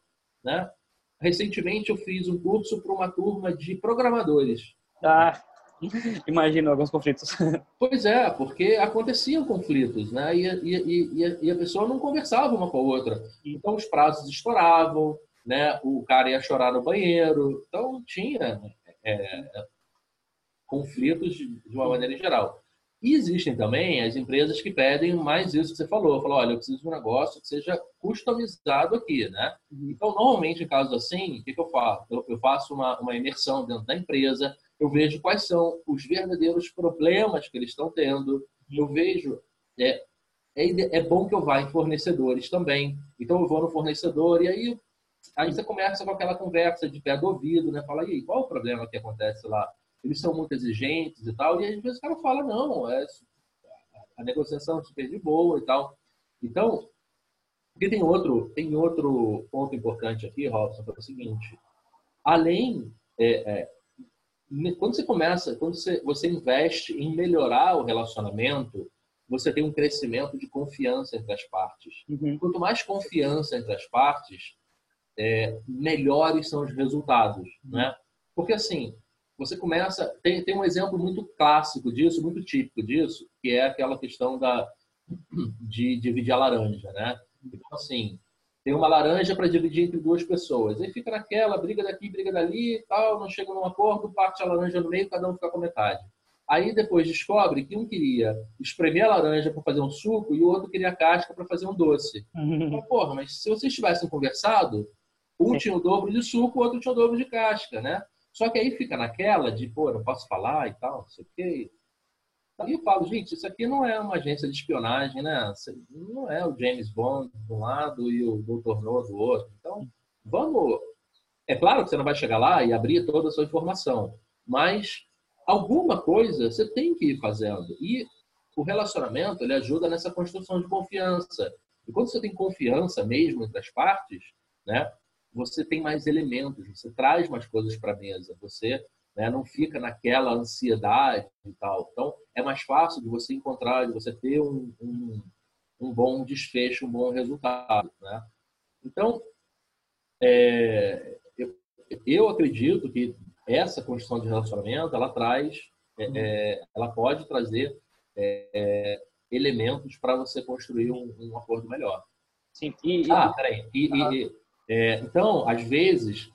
Né? Recentemente, eu fiz um curso para uma turma de programadores. Ah, Imagino alguns conflitos. Pois é, porque aconteciam conflitos, né? E, e, e, e, a pessoa não conversava uma com a outra. Então os prazos estouravam, né? O cara ia chorar no banheiro. Então tinha é, conflitos de, de uma maneira geral. E existem também as empresas que pedem mais isso que você falou. Falou, olha, eu preciso de um negócio que seja customizado aqui, né? Uhum. Então, normalmente, em casos assim, o que, que eu faço? Eu, eu faço uma, uma imersão dentro da empresa, eu vejo quais são os verdadeiros problemas que eles estão tendo. Eu vejo. É, é, é bom que eu vá em fornecedores também. Então eu vou no fornecedor e aí, aí você começa com aquela conversa de pé do ouvido, né? Fala, e aí, qual o problema que acontece lá? Eles são muito exigentes e tal. E às vezes o cara fala, não, é, a negociação é super de boa e tal. Então, porque tem outro, tem outro ponto importante aqui, Robson, que é o seguinte. Além, é, é, quando você começa, quando você, você investe em melhorar o relacionamento, você tem um crescimento de confiança entre as partes. Uhum. Quanto mais confiança entre as partes, é, melhores são os resultados, uhum. né? Porque assim, você começa tem, tem um exemplo muito clássico disso, muito típico disso, que é aquela questão da de dividir a laranja, né? Então assim, tem uma laranja para dividir entre duas pessoas. Aí fica naquela, briga daqui, briga dali tal, não chega num acordo, parte a laranja no meio, cada um fica com metade. Aí depois descobre que um queria espremer a laranja para fazer um suco e o outro queria a casca para fazer um doce. Uhum. Então, porra, mas se vocês tivessem conversado, um tinha o dobro de suco, o outro tinha o dobro de casca, né? Só que aí fica naquela de, pô, não posso falar e tal, não sei o quê. Aí eu falo, gente, isso aqui não é uma agência de espionagem, né? Não é o James Bond de um lado e o Dr. No do outro. Então, vamos. É claro que você não vai chegar lá e abrir toda a sua informação, mas alguma coisa você tem que ir fazendo. E o relacionamento ele ajuda nessa construção de confiança. E quando você tem confiança mesmo entre as partes, né? Você tem mais elementos, você traz mais coisas para a mesa, você né? não fica naquela ansiedade e tal. Então, é mais fácil de você encontrar, de você ter um, um, um bom desfecho, um bom resultado. Né? Então, é, eu, eu acredito que essa construção de relacionamento, ela traz, é, é, ela pode trazer é, é, elementos para você construir um, um, acordo melhor. Sim. E, ah, peraí. E, e, é, então, às vezes,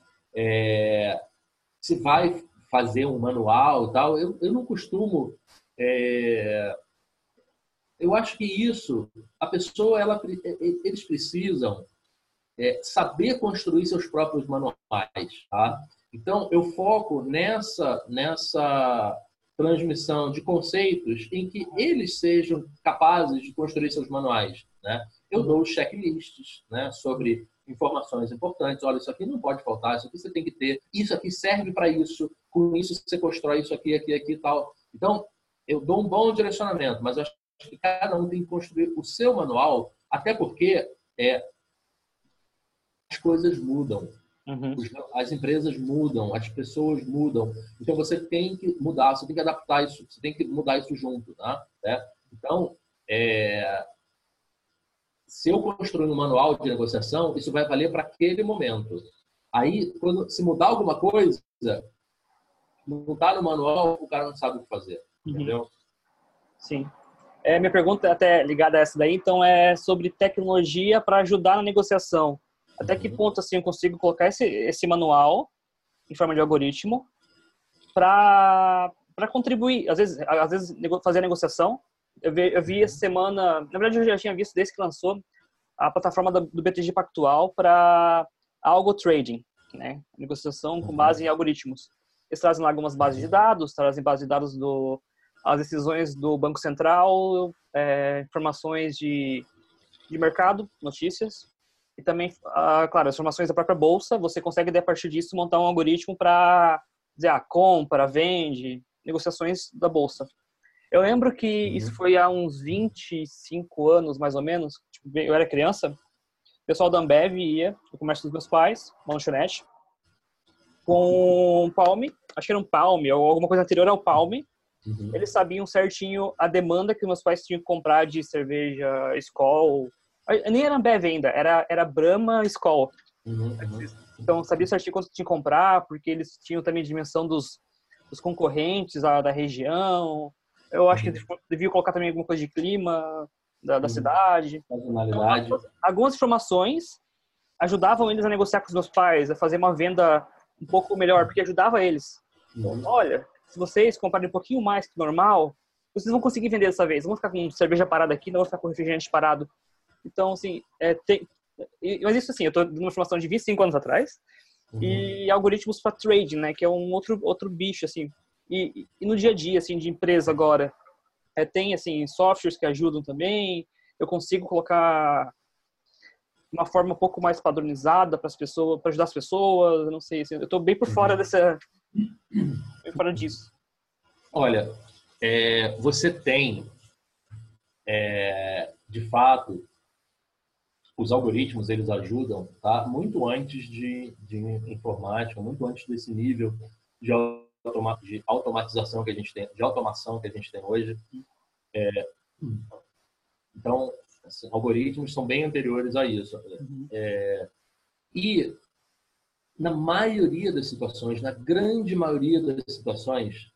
se vai fazer um manual tal, eu, eu não costumo. É... Eu acho que isso, a pessoa, ela, eles precisam é, saber construir seus próprios manuais. Tá? Então, eu foco nessa, nessa transmissão de conceitos em que eles sejam capazes de construir seus manuais. Né? Eu dou checklists né, sobre informações importantes. Olha, isso aqui não pode faltar, isso aqui você tem que ter, isso aqui serve para isso, com isso você constrói isso aqui, aqui, aqui e tal. Então, eu dou um bom direcionamento, mas acho que cada um tem que construir o seu manual, até porque é, as coisas mudam. Uhum. As empresas mudam, as pessoas mudam. Então você tem que mudar, você tem que adaptar isso, você tem que mudar isso junto, tá? É. Então, é... se eu construir um manual de negociação, isso vai valer para aquele momento. Aí, quando se mudar alguma coisa, não está no manual, o cara não sabe o que fazer, uhum. entendeu? Sim. É, minha pergunta até ligada a essa daí, então, é sobre tecnologia para ajudar na negociação. Até que ponto assim eu consigo colocar esse, esse manual em forma de algoritmo para para contribuir, às vezes, às vezes fazer a negociação. Eu vi, eu vi essa semana, na verdade eu já tinha visto desde que lançou a plataforma do BTG Pactual para algo trading, né? Negociação com base em algoritmos. Eles trazem lá algumas bases de dados, trazem bases de dados do as decisões do Banco Central, é, informações de, de mercado, notícias, e também, ah, claro, as informações da própria bolsa, você consegue, a partir disso, montar um algoritmo para dizer, ah, compra, vende, negociações da bolsa. Eu lembro que uhum. isso foi há uns 25 anos, mais ou menos, tipo, eu era criança, o pessoal da Ambev ia no comércio dos meus pais, uma lanchonete, com um palme, acho que era um palme, ou alguma coisa anterior ao palme, uhum. eles sabiam certinho a demanda que meus pais tinham que comprar de cerveja Skol, nem era Ambev ainda, era, era Brahma Skol. Uhum, uhum. Então, sabia certinho quanto tinha que comprar, porque eles tinham também dimensão dos, dos concorrentes da região. Eu acho uhum. que devia colocar também alguma coisa de clima da, da uhum. cidade. Então, algumas informações ajudavam eles a negociar com os meus pais, a fazer uma venda um pouco melhor, porque ajudava eles. Uhum. Olha, se vocês comprarem um pouquinho mais que normal, vocês vão conseguir vender dessa vez. Não vão ficar com cerveja parada aqui, não vão ficar com refrigerante parado. Então, assim, é, tem, mas isso assim, eu estou numa formação de 25 anos atrás, uhum. e algoritmos para trading, né, que é um outro, outro bicho, assim. E, e no dia a dia, assim, de empresa agora, é, tem, assim, softwares que ajudam também, eu consigo colocar uma forma um pouco mais padronizada para as pessoas, para ajudar as pessoas, não sei, assim, eu estou bem por fora uhum. dessa, bem fora disso. Olha, é, você tem, é, de fato, os algoritmos eles ajudam tá? muito antes de, de informática, muito antes desse nível de, de automatização que a gente tem, de automação que a gente tem hoje. É, então, assim, algoritmos são bem anteriores a isso. Uhum. É, e na maioria das situações, na grande maioria das situações,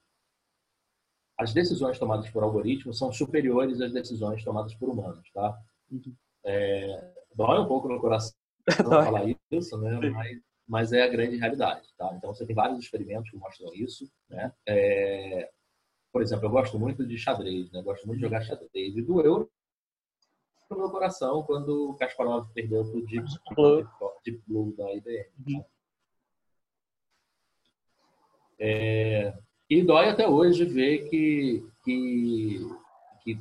as decisões tomadas por algoritmos são superiores às decisões tomadas por humanos, tá? Uhum. É, dói um pouco no coração falar isso, né? Mas, mas, é a grande realidade, tá? Então você tem vários experimentos que mostram isso, né? É, por exemplo, eu gosto muito de xadrez, né? Eu gosto muito de jogar xadrez e doeu no meu coração quando o Kasparov perdeu pro Deep Blue, Deep Blue da IBM. Uhum. É, e dói até hoje ver que, que, que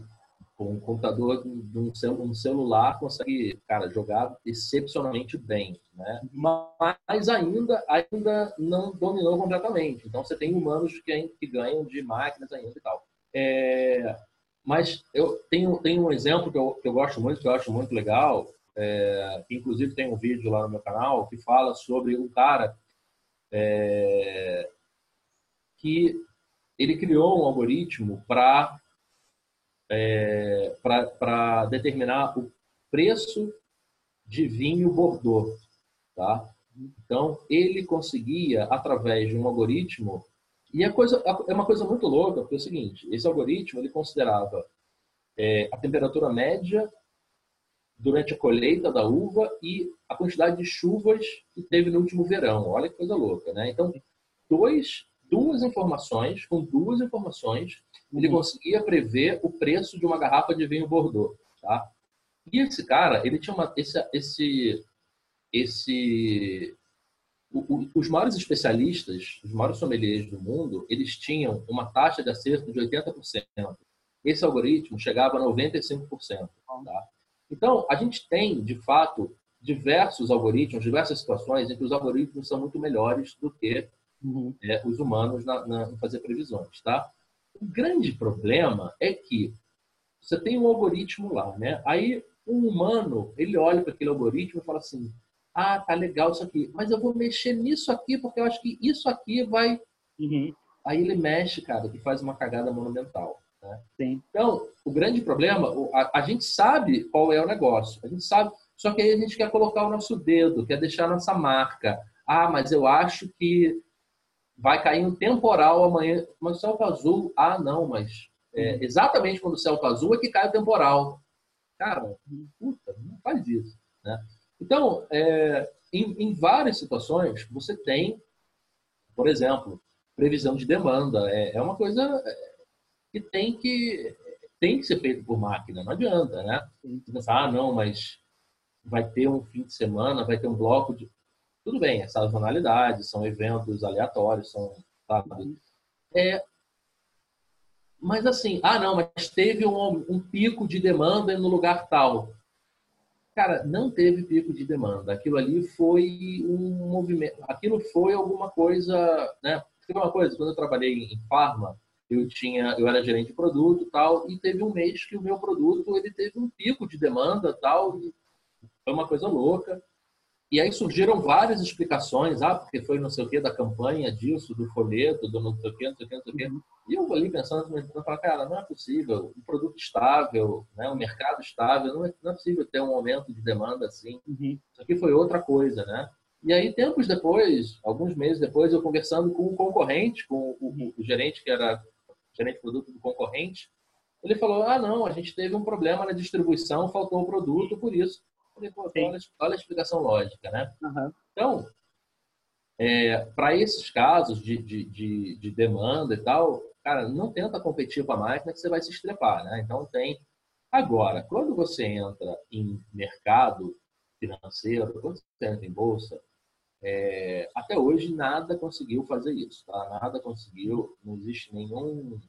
um computador de um, celular consegue, cara, jogar excepcionalmente bem, né? Mas ainda, ainda não dominou completamente. Então você tem humanos que, que ganham de máquinas ainda e tal. É, mas eu tenho, tenho um exemplo que eu, que eu gosto muito, que eu acho muito legal, é, que inclusive tem um vídeo lá no meu canal que fala sobre um cara é, que ele criou um algoritmo para é, para determinar o preço de vinho Bordeaux. Tá? Então, ele conseguia, através de um algoritmo, e a coisa, é uma coisa muito louca, porque é o seguinte, esse algoritmo ele considerava é, a temperatura média durante a colheita da uva e a quantidade de chuvas que teve no último verão. Olha que coisa louca, né? Então, dois, duas informações, com duas informações, ele uhum. conseguia prever o preço de uma garrafa de vinho Bordeaux, tá? E esse cara, ele tinha uma, esse, esse, esse, o, o, os maiores especialistas, os maiores sommeliers do mundo, eles tinham uma taxa de acerto de 80%. Esse algoritmo chegava a 95%. Tá? Então, a gente tem, de fato, diversos algoritmos, diversas situações em que os algoritmos são muito melhores do que uhum. é, os humanos na, na, fazer previsões. Tá? O grande problema é que você tem um algoritmo lá, né? Aí um humano, ele olha para aquele algoritmo e fala assim: ah, tá legal isso aqui, mas eu vou mexer nisso aqui porque eu acho que isso aqui vai. Uhum. Aí ele mexe, cara, que faz uma cagada monumental. Né? Então, o grande problema, a, a, gente sabe qual é o negócio, a gente sabe, só que aí a gente quer colocar o nosso dedo, quer deixar a nossa marca. Ah, mas eu acho que vai cair um temporal amanhã. Mas o céu tá azul, ah, não, mas é, uhum. exatamente quando o céu tá azul é que cai o temporal. Cara, puta, não faz isso. Né? Então, é, em, em, várias situações, você tem, por exemplo, previsão de demanda. É, é uma coisa é, que tem que tem que ser feito por máquina, não adianta, né? Você pensar, ah, não, mas vai ter um fim de semana, vai ter um bloco de. Tudo bem, é sazonalidade, são eventos aleatórios, são. Sabe? É, mas assim, ah, não, mas teve um, um pico de demanda no lugar tal. Cara, não teve pico de demanda. Aquilo ali foi um movimento. Aquilo foi alguma coisa, né? Teve uma coisa, quando eu trabalhei em farma, eu tinha, eu era gerente de produto tal, e teve um mês que o meu produto ele teve um pico de demanda tal, e foi uma coisa louca. E aí surgiram várias explicações, ah, porque foi não sei o que da campanha disso, do folheto, do não sei o que, não sei o que, não sei o que. Uhum. E eu ali pensando, eu falei, cara, não é possível, um produto estável, né, um mercado estável, não é, não é possível ter um aumento de demanda assim. Uhum. Isso aqui foi outra coisa, né? E aí, tempos depois, alguns meses depois, eu conversando com o concorrente, com o, o, o gerente que era gerente de produto do concorrente, ele falou, ah, não, a gente teve um problema na distribuição, faltou o produto, por isso Pô, olha, olha, a explicação lógica, né? Uhum. Então, é, para esses casos de, de, de, de, demanda e tal, cara, não tenta competir com a máquina que você vai se estrepar, né? Então tem. Agora, quando você entra em mercado financeiro, quando você entra em bolsa, é, até hoje nada conseguiu fazer isso, tá? Nada conseguiu, não existe nenhum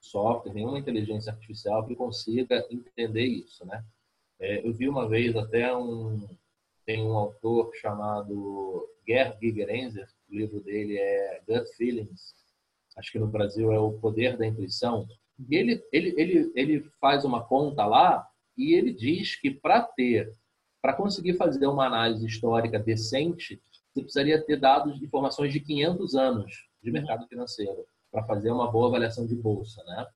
software, nenhuma inteligência artificial que consiga entender isso, né? É, eu vi uma vez até um tem um autor chamado Gerd Gigerenzer, o livro dele é Gut Feelings, acho que no Brasil é o Poder da Intuição. E ele ele ele ele faz uma conta lá e ele diz que para ter para conseguir fazer uma análise histórica decente, você precisaria ter dados de informações de 500 anos de mercado financeiro para fazer uma boa avaliação de bolsa, né?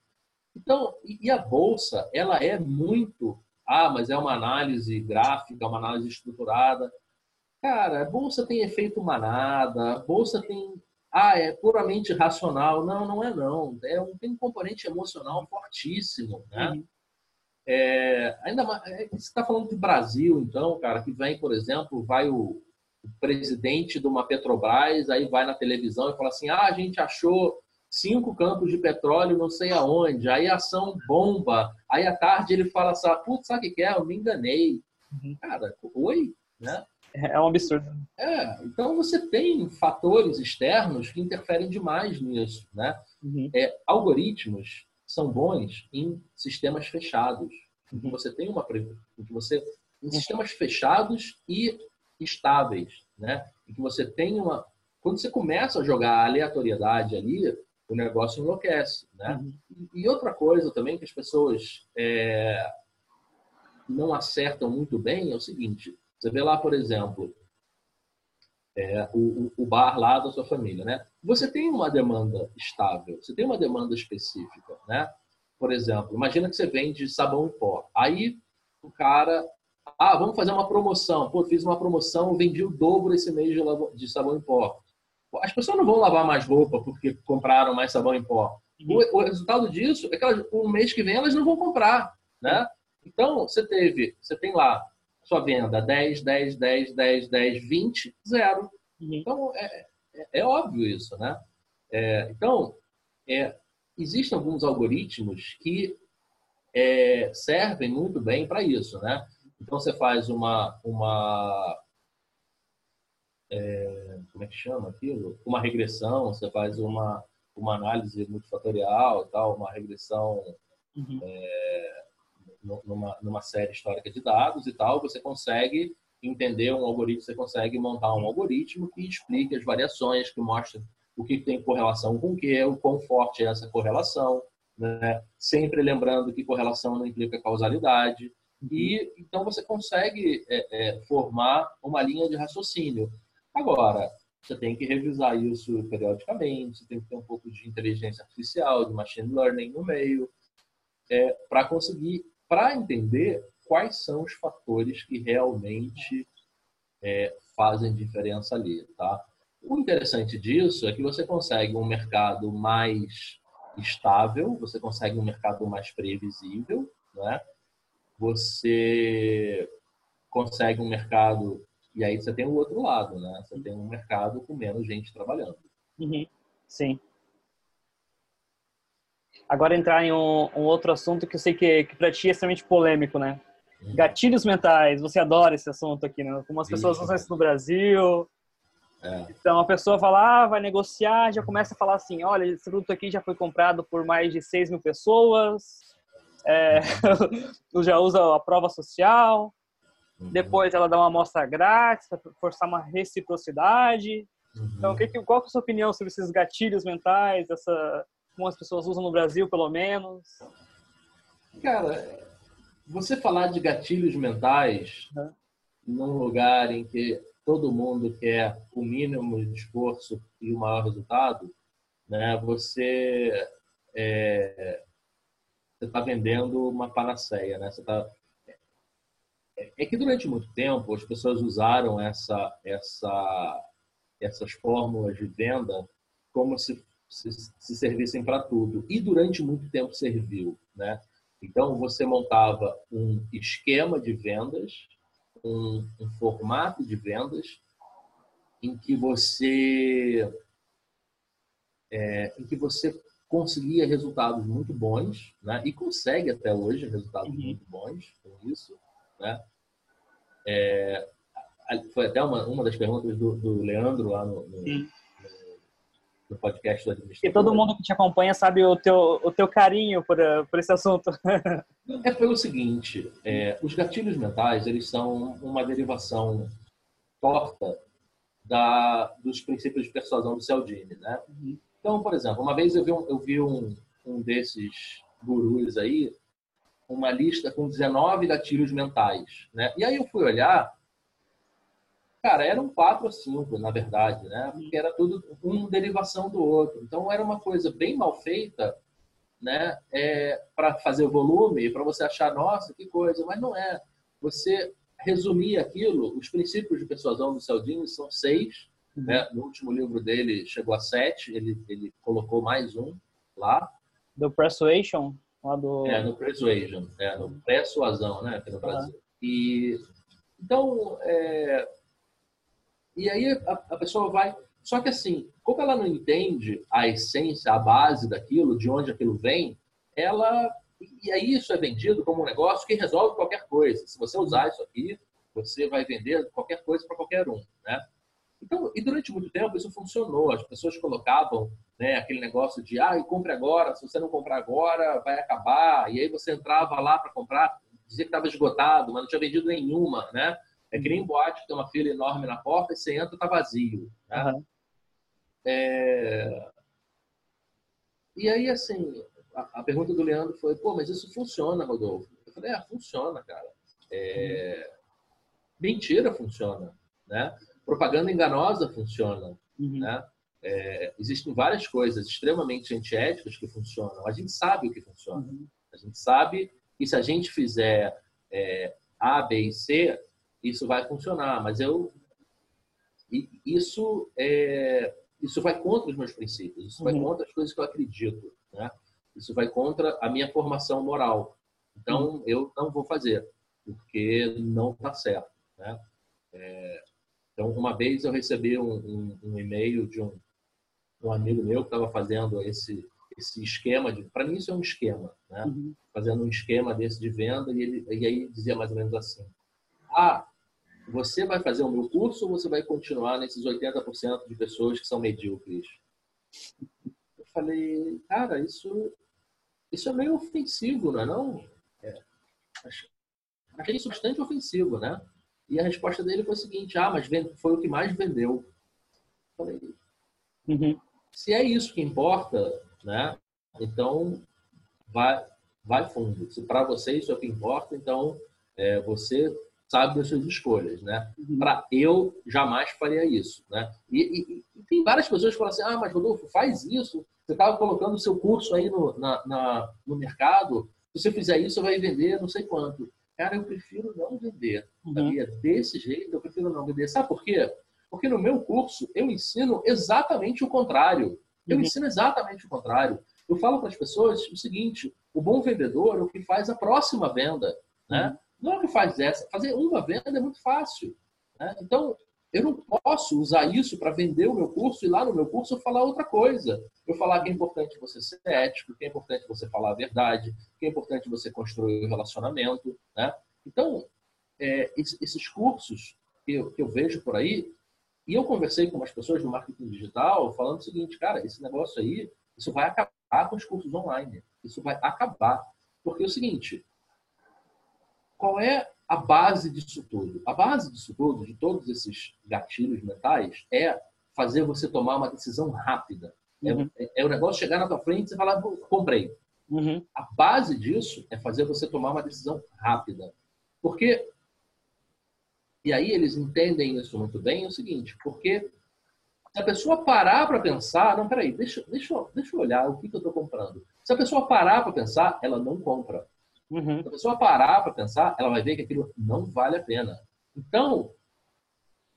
Então, e a bolsa, ela é muito ah, mas é uma análise gráfica, uma análise estruturada. Cara, a bolsa tem efeito manada, a bolsa tem. Ah, é puramente racional. Não, não é não. É um, tem um componente emocional fortíssimo, né? Uhum. É, ainda mais, é, você está falando de Brasil, então, cara, que vem, por exemplo, vai o, o presidente de uma Petrobras, aí vai na televisão e fala assim: ah, a gente achou cinco campos de petróleo não sei aonde, aí a ação bomba, aí à tarde ele fala assim, putz, sabe o que é? Eu me enganei. Uhum. Cara, oi? Né? É um absurdo. É, então você tem fatores externos que interferem demais nisso, né? Uhum. É, algoritmos são bons em sistemas fechados, em que você tem uma em que você em sistemas fechados e estáveis, né? Em que você tem uma quando você começa a jogar a aleatoriedade ali, o negócio enlouquece, né? Uhum. E outra coisa também que as pessoas é, não acertam muito bem é o seguinte: você vê lá, por exemplo, é, o, o, bar lá da sua família, né? Você tem uma demanda estável, você tem uma demanda específica, né? Por exemplo, imagina que você vende sabão em pó. Aí o cara, ah, vamos fazer uma promoção. Pô, fiz uma promoção, vendi o dobro esse mês de, de sabão em pó as pessoas não vão lavar mais roupa porque compraram mais sabão em pó. O, o resultado disso é que elas, o mês que vem elas não vão comprar, né? Então, você teve, você tem lá sua venda 10, 10, 10, 10, 10, 20, zero. Uhum. Então, é, é, é óbvio isso, né? É, então, é, existem alguns algoritmos que é, servem muito bem para isso, né? Então você faz uma uma é, como é que chama aquilo? Uma regressão, você faz uma uma análise multifatorial, tal, uma regressão uhum. é, numa, numa série histórica de dados e tal, você consegue entender um algoritmo, você consegue montar um algoritmo que explique as variações, que mostre o que tem correlação com o que, o quão forte é essa correlação, né? sempre lembrando que correlação não implica causalidade. E então você consegue é, é, formar uma linha de raciocínio. Agora, você tem que revisar isso periodicamente, você tem que ter um pouco de inteligência artificial, de machine learning no meio, é, para conseguir, para entender quais são os fatores que realmente é, fazem diferença ali, tá? O interessante disso é que você consegue um mercado mais estável, você consegue um mercado mais previsível, né? Você consegue um mercado e aí você tem o outro lado, né? Você tem um mercado com menos gente trabalhando. Uhum. Sim. Agora entrar em um, um, outro assunto que eu sei que, que para ti é extremamente polêmico, né? Uhum. Gatilhos mentais. Você adora esse assunto aqui, né? Como as pessoas usam isso no Brasil, é. Então a pessoa fala, ah, vai negociar, já começa a falar assim, olha, esse produto aqui já foi comprado por mais de 6 mil pessoas, é, já usa a prova social, uhum. depois ela dá uma amostra grátis para forçar uma reciprocidade. Uhum. Então, que, qual é a sua opinião sobre esses gatilhos mentais, essa, como as pessoas usam no Brasil, pelo menos? Cara, você falar de gatilhos mentais uhum. num lugar em que todo mundo quer o mínimo de esforço e o maior resultado, né? Você é, você está vendendo uma panaceia, né? Você tá é, é que durante muito tempo as pessoas usaram essa essa essas fórmulas de venda como se se, se servissem para tudo e durante muito tempo serviu, né? Então você montava um esquema de vendas um, um formato de vendas em que você é, em que você conseguia resultados muito bons, né? E consegue até hoje resultados uhum. muito bons com isso, né? É, foi até uma, uma das perguntas do, do Leandro lá no, no, no podcast do administrador. E todo mundo que te acompanha sabe o teu, o teu carinho por, por esse assunto. é pelo seguinte, é, os gatilhos mentais, eles são uma derivação torta da, dos princípios de persuasão do Cialdini, né? Uhum. Então, por exemplo, uma vez eu vi, um, eu vi um, um desses gurus aí, uma lista com 19 gatilhos mentais, né? E aí eu fui olhar Cara, eram quatro ou cinco, na verdade, né? Porque era tudo uma derivação do outro. Então era uma coisa bem mal feita, né? É, para fazer o volume, para você achar, nossa, que coisa, mas não é. Você resumir aquilo, os princípios de persuasão do Cialdini são seis, uhum. né? No último livro dele chegou a sete, ele, ele colocou mais um lá. Do Persuasion? Do... É, no Persuasion, é, no Persuasão, né? Aqui no Brasil. Uhum. E, então, é, e aí a, a pessoa vai. Só que assim, como ela não entende a essência, a base daquilo, de onde aquilo vem, ela. E aí isso é vendido como um negócio que resolve qualquer coisa. Se você usar isso aqui, você vai vender qualquer coisa para qualquer um, né? Então, e durante muito tempo isso funcionou. As pessoas colocavam né, aquele negócio de ah, compre agora, se você não comprar agora, vai acabar. E aí você entrava lá para comprar, dizia que estava esgotado, mas não tinha vendido nenhuma, né? É que nem boate, tem uma fila enorme na porta e você entra e tá vazio. Né? Uhum. É... E aí, assim, a, a, pergunta do Leandro foi, pô, mas isso funciona, Rodolfo? Eu falei, é, funciona, cara. É... Uhum. Mentira funciona, né? Propaganda enganosa funciona, uhum. né? É, existem várias coisas extremamente antiéticas que funcionam. A gente sabe o que funciona. Uhum. A gente sabe que se a gente fizer é, A, B e C, isso vai funcionar, mas eu isso é isso vai contra os meus princípios, isso uhum. vai contra as coisas que eu acredito, né? Isso vai contra a minha formação moral. Então uhum. eu não vou fazer porque não está certo, né? É, Então, uma vez eu recebi um, um, um e-mail de um, um amigo meu que estava fazendo esse, esse esquema de. Para mim, isso é um esquema, né? Uhum. Fazendo um esquema desse de venda, e, ele, e aí dizia mais ou menos assim: Ah, você vai fazer o meu curso ou você vai continuar nesses 80% de pessoas que são medíocres? Eu falei, cara, isso, isso é meio ofensivo, não é? Não? É, achei isso bastante ofensivo, né? E a resposta dele foi o seguinte: ah, mas foi o que mais vendeu. Eu falei, uhum. se é isso que importa, né? Então, vai, vai fundo. Se para você isso é o que importa, então é, você sabe das suas escolhas, né? Uhum. Para eu jamais faria isso, né? E, e, e, tem várias pessoas que falam assim: ah, mas Rodolfo, faz isso. Você estava colocando o seu curso aí no, na, na, no mercado. Se você fizer isso, você vai vender não sei quanto. Cara, eu prefiro não vender. Uhum. Desse jeito, eu prefiro não vender. Sabe por quê? Porque no meu curso eu ensino exatamente o contrário. Eu uhum. ensino exatamente o contrário. Eu falo para as pessoas o seguinte: o bom vendedor é o que faz a próxima venda, né? Uhum. Não é o que faz essa. Fazer uma venda é muito fácil. Né? Então, eu não posso usar isso para vender o meu curso e lá no meu curso eu falar outra coisa. Eu falar que é importante você ser ético, que é importante você falar a verdade, que é importante você construir o um relacionamento. Né? Então, é, esses cursos que eu, que eu vejo por aí, e eu conversei com umas pessoas do marketing digital falando o seguinte, cara, esse negócio aí, isso vai acabar com os cursos online. Isso vai acabar. Porque é o seguinte, qual é a base disso tudo? A base disso tudo, de todos esses gatilhos mentais, é fazer você tomar uma decisão rápida. É uhum. É, é, o negócio chegar na tua frente e falar, comprei. Uhum. A base disso é fazer você tomar uma decisão rápida. Porque e aí eles entendem isso muito bem, é o seguinte, porque se a pessoa parar para pensar, não, peraí, deixa, deixa, deixa eu olhar o que, que eu estou comprando. Se a pessoa parar para pensar, ela não compra. Uhum. Se a pessoa parar para pensar, ela vai ver que aquilo não vale a pena. Então,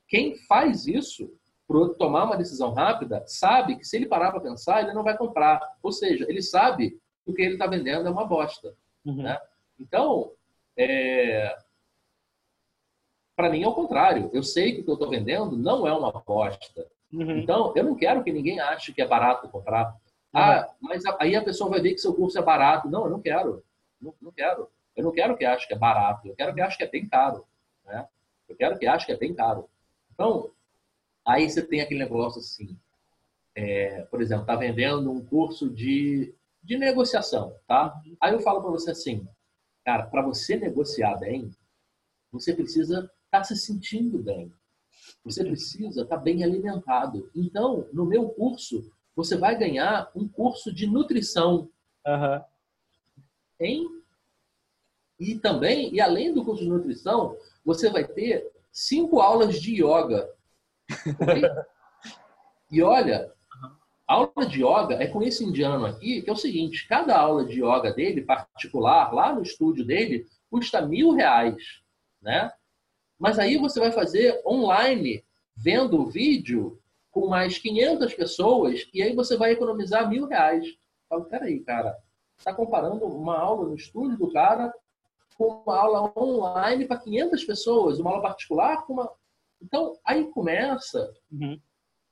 quem faz isso, para tomar uma decisão rápida, sabe que se ele parar para pensar, ele não vai comprar. Ou seja, ele sabe que o que ele está vendendo é uma bosta. Uhum. Né? Então, é, para mim é o contrário. Eu sei que o que eu estou vendendo não é uma aposta. Uhum. Então, eu não quero que ninguém ache que é barato comprar. Uhum. Ah, mas aí a pessoa vai ver que seu curso é barato. Não, eu não quero. Não, não quero. Eu não quero que ache que é barato. Eu quero que ache que é bem caro. Né? Eu quero que ache que é bem caro. Então, aí você tem aquele negócio assim. É, por exemplo, tá vendendo um curso de, de negociação, tá? Aí eu falo para você assim, cara, para você negociar bem, você precisa está se sentindo bem. Você precisa estar tá bem alimentado. Então, no meu curso, você vai ganhar um curso de nutrição. Uhum. Em... E também, e além do curso de nutrição, você vai ter cinco aulas de yoga. Okay? e olha, aula de yoga é com esse indiano aqui, que é o seguinte: cada aula de yoga dele, particular, lá no estúdio dele, custa mil reais. Né? Mas aí você vai fazer online, vendo o vídeo com mais 500 pessoas, e aí você vai economizar mil reais. Fala, peraí, cara, está comparando uma aula no estúdio do cara com uma aula online para 500 pessoas, uma aula particular com uma... Então, aí começa... Uhum.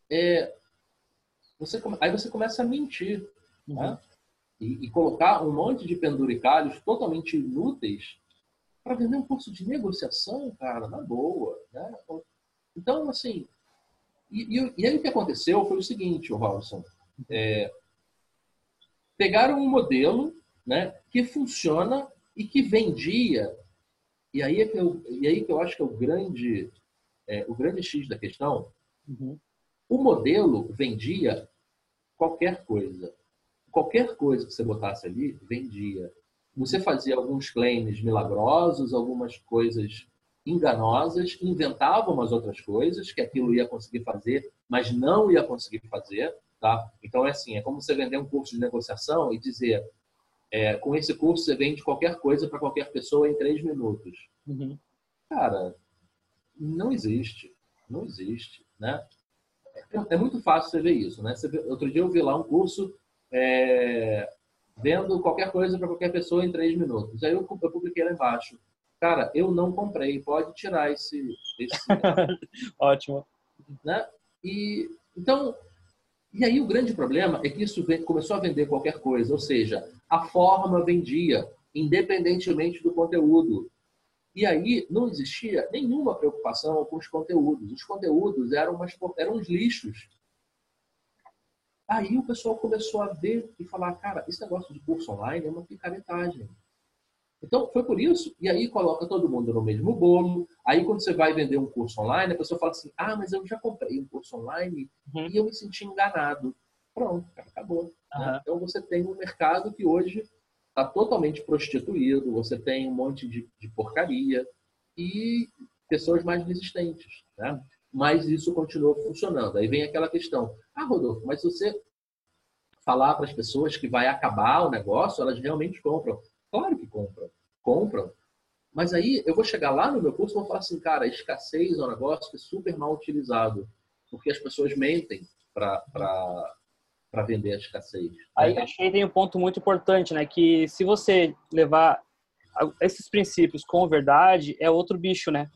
É, você, aí você começa a mentir. Uhum. Né? E, e, colocar um monte de penduricalhos totalmente inúteis para vender um curso de negociação, cara, na boa. Né? Então, assim, e, e, e, aí o que aconteceu foi o seguinte, o Robson, é, pegaram um modelo né, que funciona e que vendia, e aí é que eu, e aí que eu acho que é o grande, é, o grande X da questão, uhum. o modelo vendia qualquer coisa. Qualquer coisa que você botasse ali, vendia você fazia alguns claims milagrosos, algumas coisas enganosas, inventava umas outras coisas que aquilo ia conseguir fazer, mas não ia conseguir fazer, tá? Então é assim, é como você vender um curso de negociação e dizer, é, com esse curso você vende qualquer coisa para qualquer pessoa em três minutos. Uhum. Cara, não existe, não existe, né? É, é, muito fácil você ver isso, né? Vê, outro dia eu vi lá um curso é, vendo qualquer coisa para qualquer pessoa em três minutos. Aí eu, eu publiquei lá embaixo. cara, eu não comprei, pode tirar esse. esse Ótimo. Né? E, então, e aí o grande problema é que isso começou a vender qualquer coisa, ou seja, a forma vendia, independentemente do conteúdo. E aí não existia nenhuma preocupação com os conteúdos. Os conteúdos eram, umas, eram uns lixos. Aí o pessoal começou a ver e falar, cara, esse negócio de curso online é uma picaretagem. Então, foi por isso. E aí coloca todo mundo no mesmo bolo. Aí, quando você vai vender um curso online, a pessoa fala assim: Ah, mas eu já comprei um curso online uhum. e eu me senti enganado. Pronto, acabou. Uhum. Né? Então, você tem um mercado que hoje está totalmente prostituído, você tem um monte de, de porcaria e pessoas mais resistentes. Né? Mas isso continua funcionando. Aí vem aquela questão: Ah, Rodolfo, mas se você falar para as pessoas que vai acabar o negócio, elas realmente compram. Claro que compram. Compram. Mas aí eu vou chegar lá no meu curso e vou falar assim, cara, escassez é um negócio que é super mal utilizado. Porque as pessoas mentem para vender a escassez. Aí achei que tem um ponto muito importante, né? Que se você levar esses princípios com verdade, é outro bicho, né?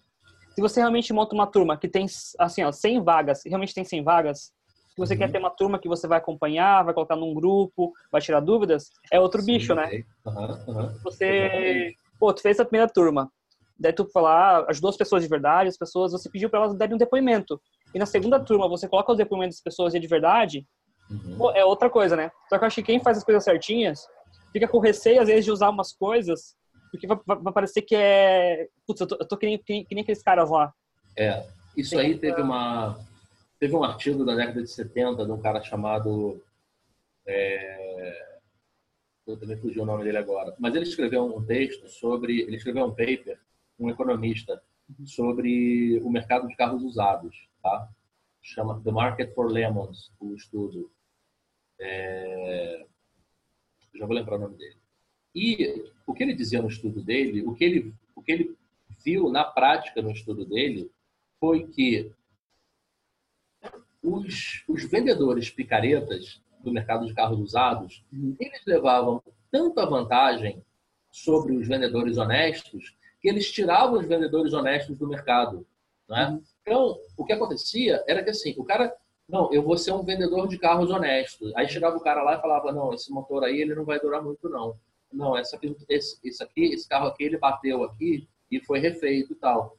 Se você realmente monta uma turma que tem, assim, ó, 100 vagas, realmente tem 100 vagas, que você uhum. quer ter uma turma que você vai acompanhar, vai colocar num grupo, vai tirar dúvidas, é outro Sim, bicho, né? Uhum, uhum. Você, pô, tu fez a primeira turma, daí tu falar, ah, ajudou as pessoas de verdade, as pessoas, você pediu para elas darem um depoimento. E na segunda turma você coloca os depoimentos das pessoas de verdade, uhum. pô, é outra coisa, né? Só que eu acho que quem faz as coisas certinhas fica com receio, às vezes, de usar umas coisas, porque vai, vai parecer que é. Putz, eu tô, eu tô que, nem, que, que nem aqueles caras lá. É, isso Tem aí teve uma Teve um artigo da década de 70 de um cara chamado. É... Eu também fugi o nome dele agora. Mas ele escreveu um texto sobre. Ele escreveu um paper, um economista, sobre o mercado de carros usados. Tá? Chama The Market for Lemons, o estudo. É... Já vou lembrar o nome dele. E o que ele dizia no estudo dele, o que ele, o que ele viu na prática no estudo dele, foi que os, os vendedores picaretas do mercado de carros usados, uhum. eles levavam tanta vantagem sobre os vendedores honestos que eles tiravam os vendedores honestos do mercado. Né? Então, o que acontecia era que assim, o cara, não, eu vou ser um vendedor de carros honestos. Aí chegava o cara lá e falava, não, esse motor aí ele não vai durar muito não. Não, essa aqui, esse, esse aqui, esse carro aqui ele bateu aqui e foi refeito e tal.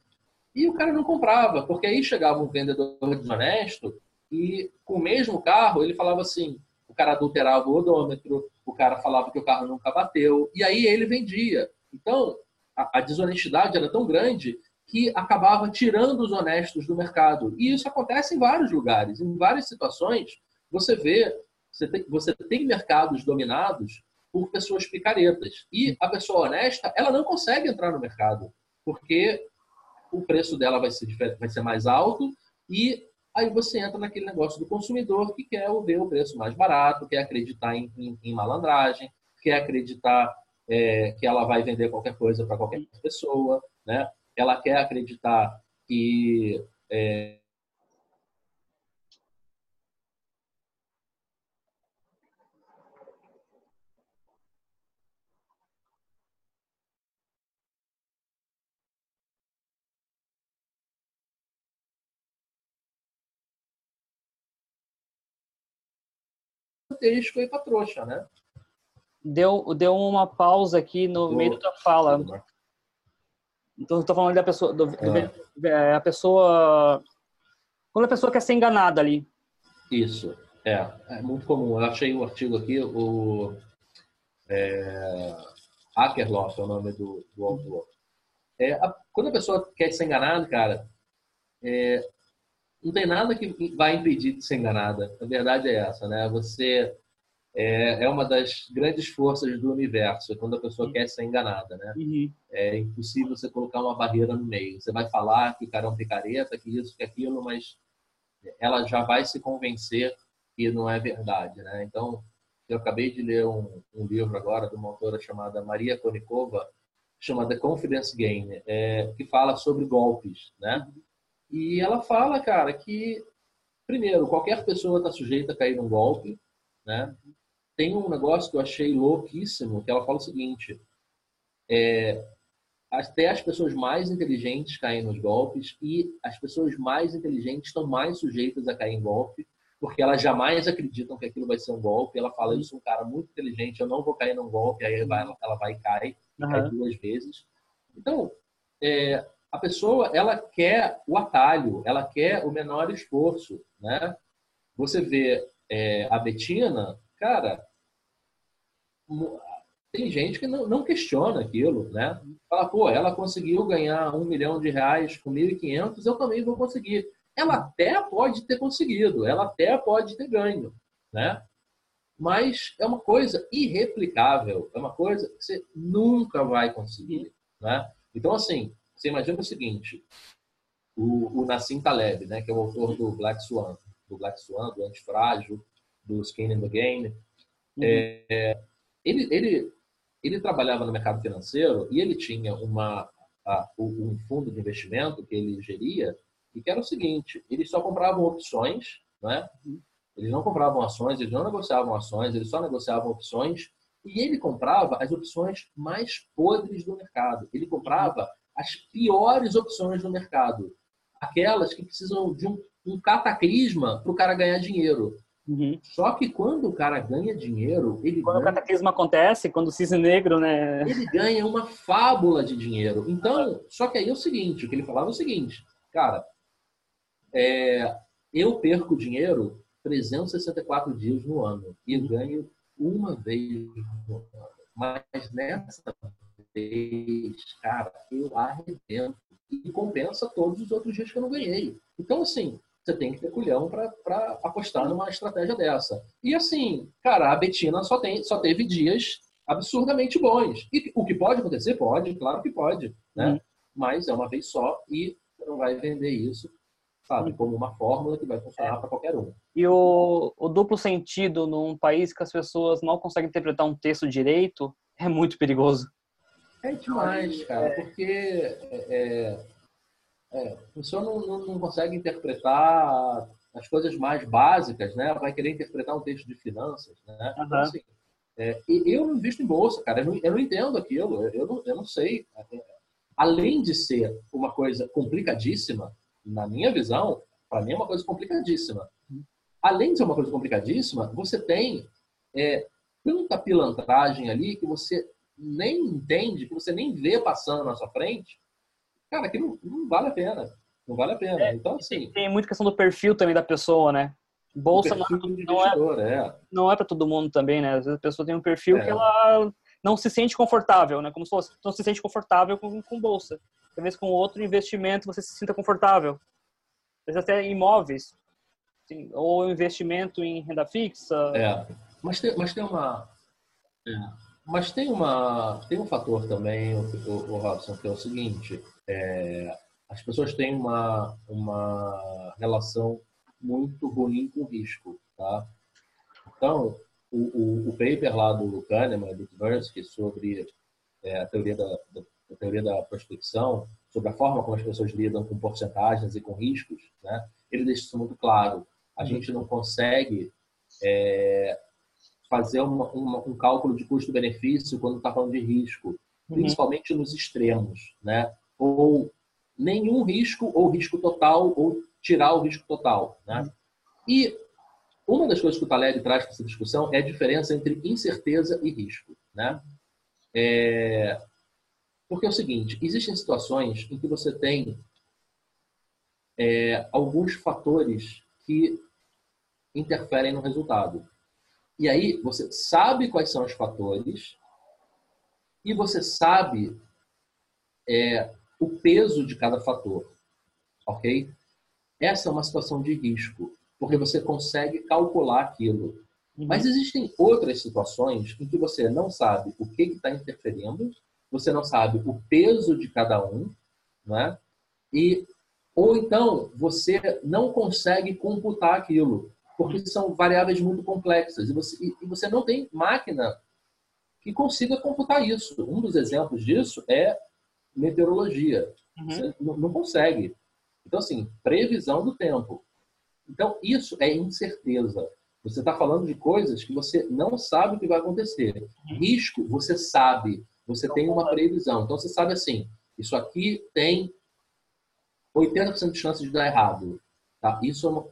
E o cara não comprava, porque aí chegava um vendedor desonesto e com o mesmo carro, ele falava assim: o cara adulterava o odômetro, o cara falava que o carro nunca bateu, e aí ele vendia. Então, a, a desonestidade era tão grande que acabava tirando os honestos do mercado. E isso acontece em vários lugares, em várias situações. Você vê, você tem, você tem mercados dominados por pessoas picaretas. E a pessoa honesta, ela não consegue entrar no mercado, porque o preço dela vai ser, vai ser mais alto e Aí você entra naquele negócio do consumidor que quer ver o preço mais barato, quer acreditar em, em, em malandragem, quer acreditar é, que ela vai vender qualquer coisa para qualquer pessoa, né? Ela quer acreditar que é, gigantesco aí pra trouxa, né? Deu, deu uma pausa aqui no meio da fala. Então, estou falando da pessoa, do, do, é. a pessoa, quando a pessoa quer ser enganada ali. Isso, é, é muito comum. Eu achei um artigo aqui, o é, Akerlof é o nome do, do autor. É, a, quando a pessoa quer ser enganada, cara, é, não tem nada que vai impedir de ser enganada. A verdade é essa, né? Você é, é uma das grandes forças do universo, é quando a pessoa uhum. quer ser enganada, né? Uhum. É impossível você colocar uma barreira no meio. Você vai falar que o cara é um picareta, que isso, que aquilo, mas ela já vai se convencer que não é verdade, né? Então, eu acabei de ler um, um livro agora de uma autora chamada Maria Konikova, chamada Confidence Game, é, que fala sobre golpes, né? Uhum. E ela fala, cara, que, primeiro, qualquer pessoa está sujeita a cair num golpe, né? Tem um negócio que eu achei louquíssimo, que ela fala o seguinte, é, até as pessoas mais inteligentes caem nos golpes e as pessoas mais inteligentes estão mais sujeitas a cair em golpe, porque elas jamais acreditam que aquilo vai ser um golpe. Ela fala, eu sou um cara muito inteligente, eu não vou cair num golpe, aí ela vai e cai, uhum. cai duas vezes. Então, é, a pessoa, ela quer o atalho, ela quer o menor esforço, né? Você vê é, a Betina, cara, tem gente que não, não, questiona aquilo, né? Fala, pô, ela conseguiu ganhar um milhão de reais com 1.500, eu também vou conseguir. Ela até pode ter conseguido, ela até pode ter ganho, né? Mas é uma coisa irreplicável, é uma coisa que você nunca vai conseguir, né? Então, assim, você imagina o seguinte, o, o Nassim Taleb, né, que é o autor do Black Swan, do Black Swan, do Antifrágil, do Skin in the Game, uhum. é, ele, ele ele trabalhava no mercado financeiro e ele tinha uma, a, um fundo de investimento que ele geria e que era o seguinte, eles só compravam opções, né? eles não compravam ações, eles não negociavam ações, eles só negociavam opções e ele comprava as opções mais podres do mercado. Ele comprava as piores opções do mercado. Aquelas que precisam de um, um cataclisma para o cara ganhar dinheiro. Uhum. Só que quando o cara ganha dinheiro, ele quando ganha... o cataclismo acontece, quando o cisne negro, né? Ele ganha uma fábula de dinheiro. Então, só que aí é o seguinte, o que ele falava é o seguinte, cara, é, eu perco dinheiro 364 dias no ano e ganho uma vez no ano. Mas nessa vez, cara, eu arrebento e compensa todos os outros dias que eu não ganhei. Então, assim, você tem que ter culhão para apostar numa estratégia dessa. E assim, cara, a Betina só, tem, só teve dias absurdamente bons. E o que pode acontecer? Pode, claro que pode, né? Uhum. Mas é uma vez só e você não vai vender isso, sabe, como uma fórmula que vai funcionar é. para qualquer um. E o, o duplo sentido num país que as pessoas não conseguem interpretar um texto direito é muito perigoso. É demais, cara, é. porque é, é é, a pessoa não, não, não, consegue interpretar as coisas mais básicas, né? Vai querer interpretar um texto de finanças, né? Uhum. Então, assim, é, eu não visto em bolsa, cara. Eu não, eu não entendo aquilo. Eu não, eu não sei. Além de ser uma coisa complicadíssima, na minha visão, para mim é uma coisa complicadíssima. Além de ser uma coisa complicadíssima, você tem é, tanta pilantragem ali que você nem entende, que você nem vê passando na sua frente, cara, aqui não, não vale a pena. Não vale a pena. É, então, assim. Tem muita questão do perfil também da pessoa, né? Bolsa não, não, é, é. não é para todo mundo também, né? Às vezes a pessoa tem um perfil é. que ela não se sente confortável, né? Como se fosse, não se sente confortável com, com bolsa. Talvez com outro investimento você se sinta confortável. Às vezes até imóveis, assim, ou investimento em renda fixa. É, mas tem, mas tem uma. É. Mas tem uma tem um fator também, o, o, o Robson, que é o seguinte: é, as pessoas têm uma, uma relação muito ruim com risco. Tá? Então, o, o, o paper lá do Kahneman, do Tversky, sobre é, a, teoria da, da, a teoria da prospecção, sobre a forma como as pessoas lidam com porcentagens e com riscos, né? ele deixa isso muito claro. A gente não consegue é, fazer uma, uma, um cálculo de custo-benefício quando está falando de risco, uhum. principalmente nos extremos, né? Ou nenhum risco, ou risco total, ou tirar o risco total, né? Uhum. E uma das coisas que o Taleb traz para essa discussão é a diferença entre incerteza e risco, né? É... Porque é o seguinte, existem situações em que você tem é, alguns fatores que interferem no resultado. E aí você sabe quais são os fatores e você sabe é, o peso de cada fator, ok? Essa é uma situação de risco, porque você consegue calcular aquilo. Uhum. Mas existem outras situações em que você não sabe o que está interferindo, você não sabe o peso de cada um, né? E ou então você não consegue computar aquilo porque são variáveis muito complexas e você, e você não tem máquina que consiga computar isso. Um dos exemplos disso é meteorologia. Uhum. Você não consegue. Então, assim, previsão do tempo. Então, isso é incerteza. Você está falando de coisas que você não sabe o que vai acontecer. Uhum. Risco, você sabe. Você tem uma previsão. Então, você sabe assim, isso aqui tem 80% de chance de dar errado. Tá? Isso é uma...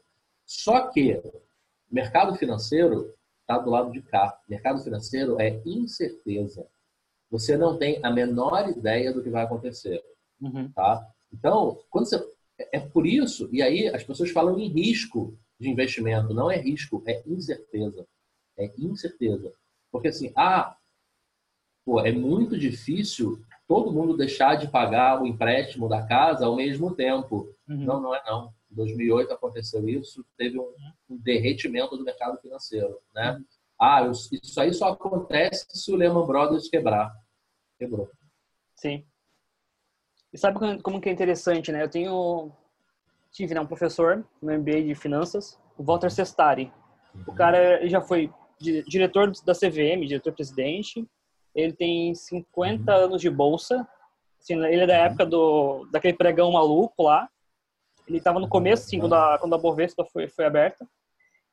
Só que mercado financeiro está do lado de cá. Mercado financeiro é incerteza. Você não tem a menor ideia do que vai acontecer. Uhum. Tá? Então, quando você... é por isso, e aí as pessoas falam em risco de investimento. Não é risco, é incerteza. É incerteza. Porque assim, ah, pô, é muito difícil todo mundo deixar de pagar o empréstimo da casa ao mesmo tempo. Uhum. Não, não é não. Em 2008 aconteceu isso, teve um, derretimento do mercado financeiro, né? Uhum. Ah, isso aí só acontece se o Lehman Brothers quebrar. Quebrou. Sim. E sabe como que é interessante, né? Eu tenho tive né, um professor no MBA de finanças, o Walter Sestari. O cara já foi diretor da CVM, diretor-presidente. Ele tem 50 uhum. anos de bolsa. Assim, ele é da época do daquele pregão maluco lá. Ele estava no começo, assim, quando a, quando a Bovespa foi, foi aberta.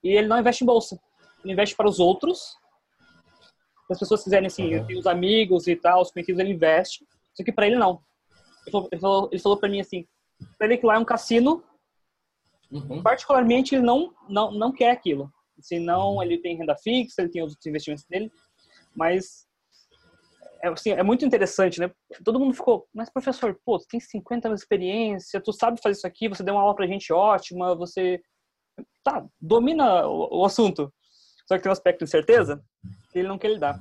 E ele não investe em bolsa. Ele investe para os outros. Se as pessoas quiserem, assim, uhum. os amigos e tal, os conhecidos, ele investe. Só que para ele, não. Ele falou, ele falou, ele falou para mim assim, para ele que lá é um cassino, uhum. particularmente ele não, não, não quer aquilo. Senão ele tem renda fixa, ele tem os investimentos dele, mas é, assim, é muito interessante, né? Todo mundo ficou, mas professor, pô, tu tem 50 anos de experiência, tu sabe fazer isso aqui, você deu uma aula pra gente ótima, você tá, domina o, o assunto. Só que tem um aspecto de certeza que ele não quer lhe dar.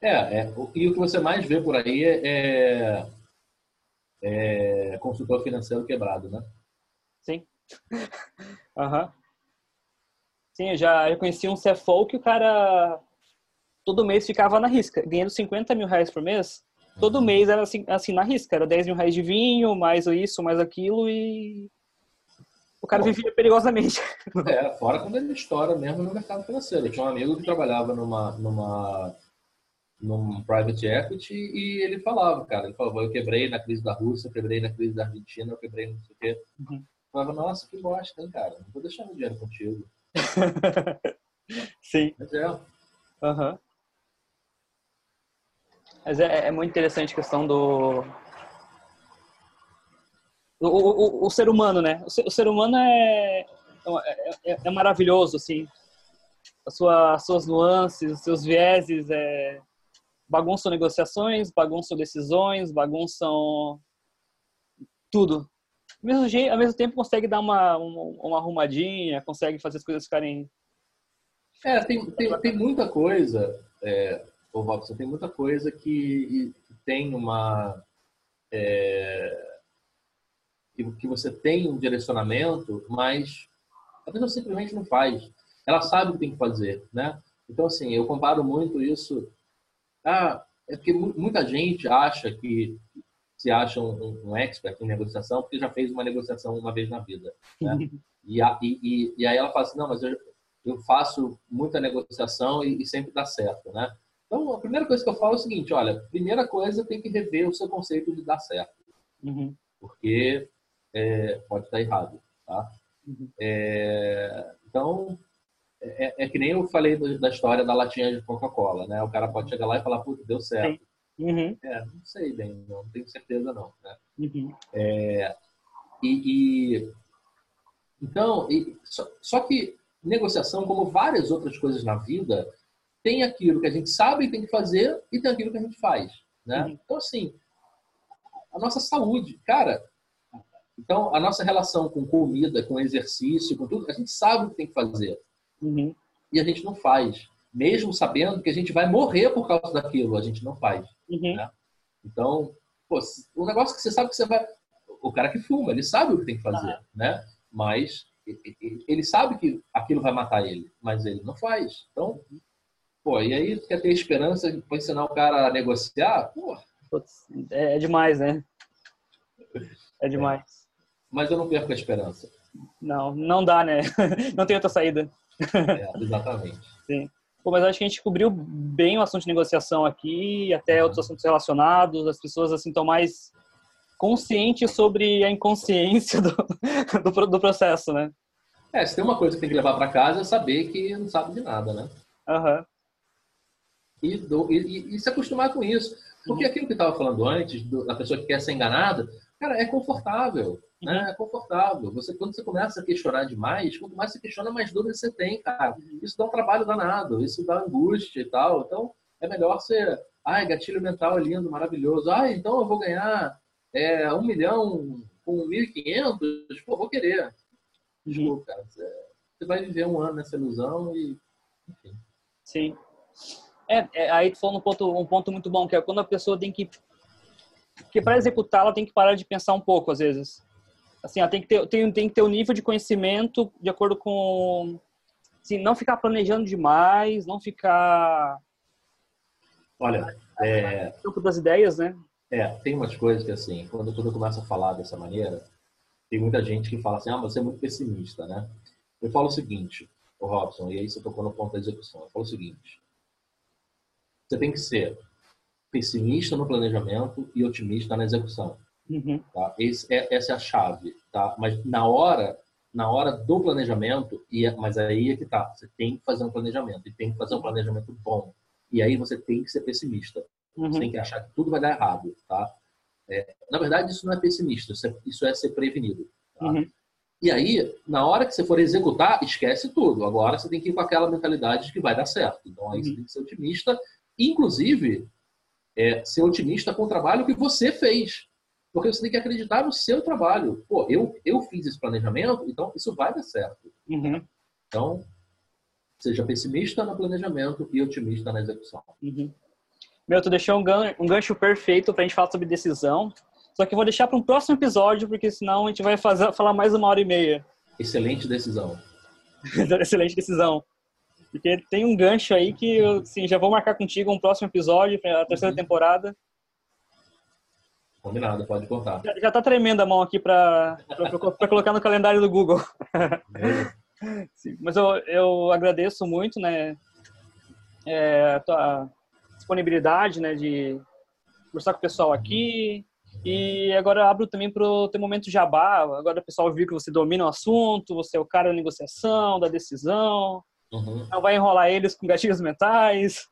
É, é, e o que você mais vê por aí é, é consultor financeiro quebrado, né? Sim. Aham. uhum. Sim, eu já eu conheci um CFO que o cara todo mês ficava na risca, ganhando 50 mil reais por mês. Todo uhum. mês era assim, assim na risca, era 10 mil reais de vinho, mais isso, mais aquilo e o cara vivia perigosamente. É, fora quando ele estoura mesmo no mercado financeiro. Eu tinha um amigo que trabalhava numa, numa, num private equity e ele falava, cara, ele falava, eu quebrei na crise da Rússia, eu quebrei na crise da Argentina, eu quebrei não sei o quê. Uhum. Eu falava, nossa, que bosta, hein, cara, não vou deixar meu dinheiro contigo. Sim. Mas é. Uhum. Mas é, é, muito interessante a questão do. O, o, o, ser humano, né? O ser, o ser humano é, é, é, é, maravilhoso, assim. As, sua, as suas nuances, os seus vieses, é... bagunçam negociações, bagunçam decisões, bagunçam tudo ao mesmo, ao mesmo tempo consegue dar uma, uma, uma arrumadinha, consegue fazer as coisas ficarem. É, tem, tem, tem muita coisa, é, ô Robson, tem muita coisa que, que tem uma. É, que, que você tem um direcionamento, mas a pessoa simplesmente não faz. Ela sabe o que tem que fazer, né? Então, assim, eu comparo muito isso. Ah, é porque muita gente acha que se acha um, um, expert em negociação porque já fez uma negociação uma vez na vida. Né? e, a, e, e, aí ela fala assim, não, mas eu, eu faço muita negociação e, e, sempre dá certo, né? Então, a primeira coisa que eu falo é o seguinte, olha, primeira coisa tem que rever o seu conceito de dar certo. Uhum. Porque é, pode estar errado, tá? Uhum. É, então, é, é, que nem eu falei da história da latinha de Coca-Cola, né? O cara pode chegar lá e falar, puta, deu certo. Uhum. É, não sei bem, não tenho certeza não. Né? Uhum. É, e, e, então, e, só, só, que negociação, como várias outras coisas na vida, tem aquilo que a gente sabe e tem que fazer e tem aquilo que a gente faz, né? Uhum. Então assim, a nossa saúde, cara. Então a nossa relação com comida, com exercício, com tudo, a gente sabe o que tem que fazer uhum. e a gente não faz mesmo sabendo que a gente vai morrer por causa daquilo, a gente não faz. Uhum. Né? Então, pô, o negócio que você sabe que você vai. O cara que fuma, ele sabe o que tem que fazer, uhum. né? Mas ele sabe que aquilo vai matar ele, mas ele não faz. Então, pô, e aí quer ter esperança para ensinar o cara a negociar? Pô. É, é demais, né? É demais. É. Mas eu não perco a esperança. Não, não dá, né? Não tem outra saída. É, exatamente. Sim. Pô, mas acho que a gente cobriu bem o assunto de negociação aqui, até uhum. outros assuntos relacionados. As pessoas assim estão mais conscientes sobre a inconsciência do, do, do, processo, né? É, se tem uma coisa que tem que levar para casa é saber que não sabe de nada, né? Aham. Uhum. E, e, e, se acostumar com isso. Porque aquilo que eu estava falando antes, da pessoa que quer ser enganada, cara, é confortável. Né? Uhum. É confortável. Você, quando você começa a questionar demais, quanto mais você questiona, mais dúvidas você tem, cara. Isso dá um trabalho danado, isso dá angústia e tal. Então, é melhor você. Ai, gatilho mental é lindo, maravilhoso. Ai, então eu vou ganhar é, um milhão com 1.500. Pô, vou querer. Desculpa, cara. Você vai viver um ano nessa ilusão e. Enfim. Sim. É, é, aí tu falou um ponto, um ponto muito bom, que é quando a pessoa tem que. Porque para executar, ela tem que parar de pensar um pouco, às vezes. Assim, ela tem que ter, tem, tem que ter um nível de conhecimento de acordo com. Assim, não ficar planejando demais, não ficar. Olha, é. Campo das ideias, né? É, tem umas coisas que, assim, quando, quando eu começo a falar dessa maneira, tem muita gente que fala assim, ah, você é muito pessimista, né? Eu falo o seguinte, o Robson, e aí você tocou no ponto da execução. Eu falo o seguinte: você tem que ser pessimista no planejamento e otimista na execução. Uhum. Tá? Esse, é, essa é a chave, tá? Mas na hora, na hora do planejamento, e é, mas aí é que tá. Você tem que fazer um planejamento e tem que fazer um planejamento bom. E aí você tem que ser pessimista. Uhum. Você tem que achar que tudo vai dar errado, tá? É, na verdade, isso não é pessimista, isso é, isso é ser prevenido. Tá? Uhum. E aí, na hora que você for executar, esquece tudo. Agora você tem que ir com aquela mentalidade de que vai dar certo. Então aí uhum. você tem que ser otimista inclusive, é, ser otimista com o trabalho que você fez. Porque você tem que acreditar no seu trabalho. Pô, eu, eu fiz esse planejamento, então isso vai dar certo. Uhum. Então, seja pessimista no planejamento e otimista na execução. Uhum. Meu, tu deixou um, gancho, um gancho perfeito para a gente falar sobre decisão. Só que eu vou deixar para um próximo episódio, porque senão a gente vai fazer, falar mais uma hora e meia. Excelente decisão. Excelente decisão. Porque tem um gancho aí que eu assim, já vou marcar contigo um próximo episódio, a terceira uhum. temporada. Combinado, pode contar. Já, já tá tremendo a mão aqui para colocar no calendário do Google. Sim, mas eu, eu agradeço muito, né, é, a tua disponibilidade, né, de conversar com o pessoal aqui. E agora abro também para o teu momento jabá. Agora o pessoal viu que você domina o assunto, você é o cara da negociação, da decisão. Uhum. Não vai enrolar eles com gatilhos mentais?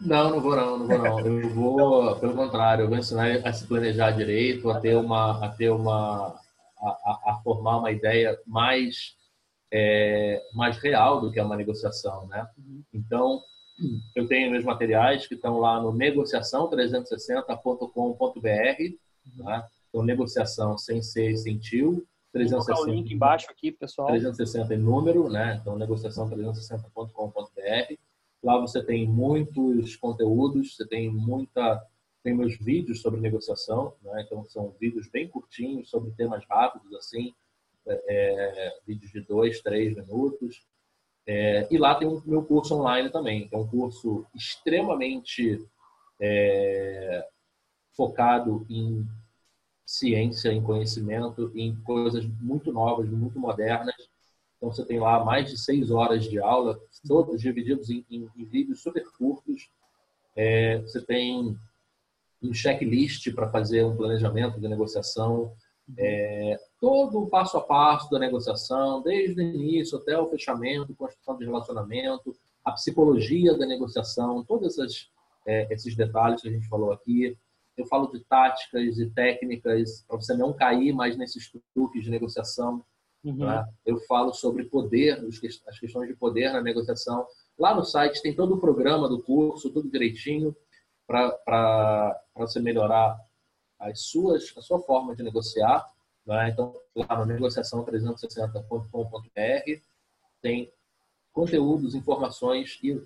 Não, não vou não, não vou não. Eu vou, pelo contrário, eu vou ensinar a se planejar direito, a ter uma, a ter uma, a, a formar uma ideia mais, é, mais real do que é uma negociação, né? Uhum. Então, eu tenho meus materiais que estão lá no negociação360.com.br, tá? Então, negociação sem ser sem tio, 360. Vou o link embaixo aqui, pessoal. 360 em número, né? Então, negociação360.com.br. Lá você tem muitos conteúdos, você tem muita. Tem meus vídeos sobre negociação, né? Então, são vídeos bem curtinhos sobre temas rápidos, assim, é, é vídeos de dois, três minutos. É, e lá tem o meu curso online também, que é um curso extremamente é, focado em ciência, em conhecimento, em coisas muito novas, muito modernas. Então, você tem lá mais de seis horas de aula, todos divididos em, em, em vídeos super curtos. É, você tem um checklist para fazer um planejamento de negociação, é, todo o passo a passo da negociação, desde o início até o fechamento, construção de relacionamento, a psicologia da negociação, todos esses, é, esses detalhes que a gente falou aqui eu falo de táticas e técnicas para você não cair mais nesses truques de negociação. Uhum. Tá? Eu falo sobre poder, as questões de poder na negociação. Lá no site tem todo o programa do curso, tudo direitinho, para você melhorar as suas, a sua forma de negociar. Né? Então, lá no negociação360.com.br tem conteúdos, informações e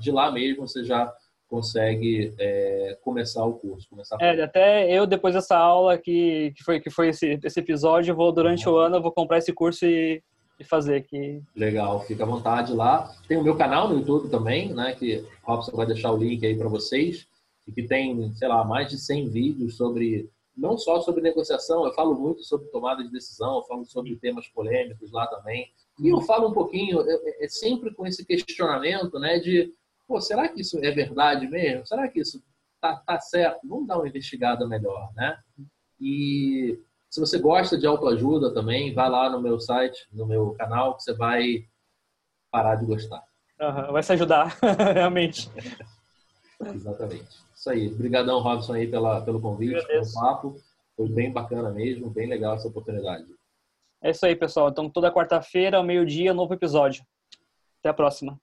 de lá mesmo você já consegue é, começar o curso. Começar é, até eu, depois dessa aula que, que foi, que foi esse, esse episódio, vou durante uhum. o ano, eu vou comprar esse curso e, e fazer aqui. Legal, fica à vontade lá. Tem o meu canal no YouTube também, né, que o Robson vai deixar o link aí para vocês, e que tem, sei lá, mais de 100 vídeos sobre, não só sobre negociação, eu falo muito sobre tomada de decisão, eu falo sobre temas polêmicos lá também, e eu falo um pouquinho, é, é sempre com esse questionamento, né, de pô, será que isso é verdade mesmo? Será que isso tá, tá certo? Vamos dar uma investigada melhor, né? E se você gosta de autoajuda também, vai lá no meu site, no meu canal, que você vai parar de gostar. Uhum, vai se ajudar, realmente. Exatamente. Isso aí. Obrigadão, Robson, aí pela, pelo convite, pelo papo. Foi bem bacana mesmo, bem legal essa oportunidade. É isso aí, pessoal. Então, toda quarta-feira, ao meio-dia, novo episódio. Até a próxima.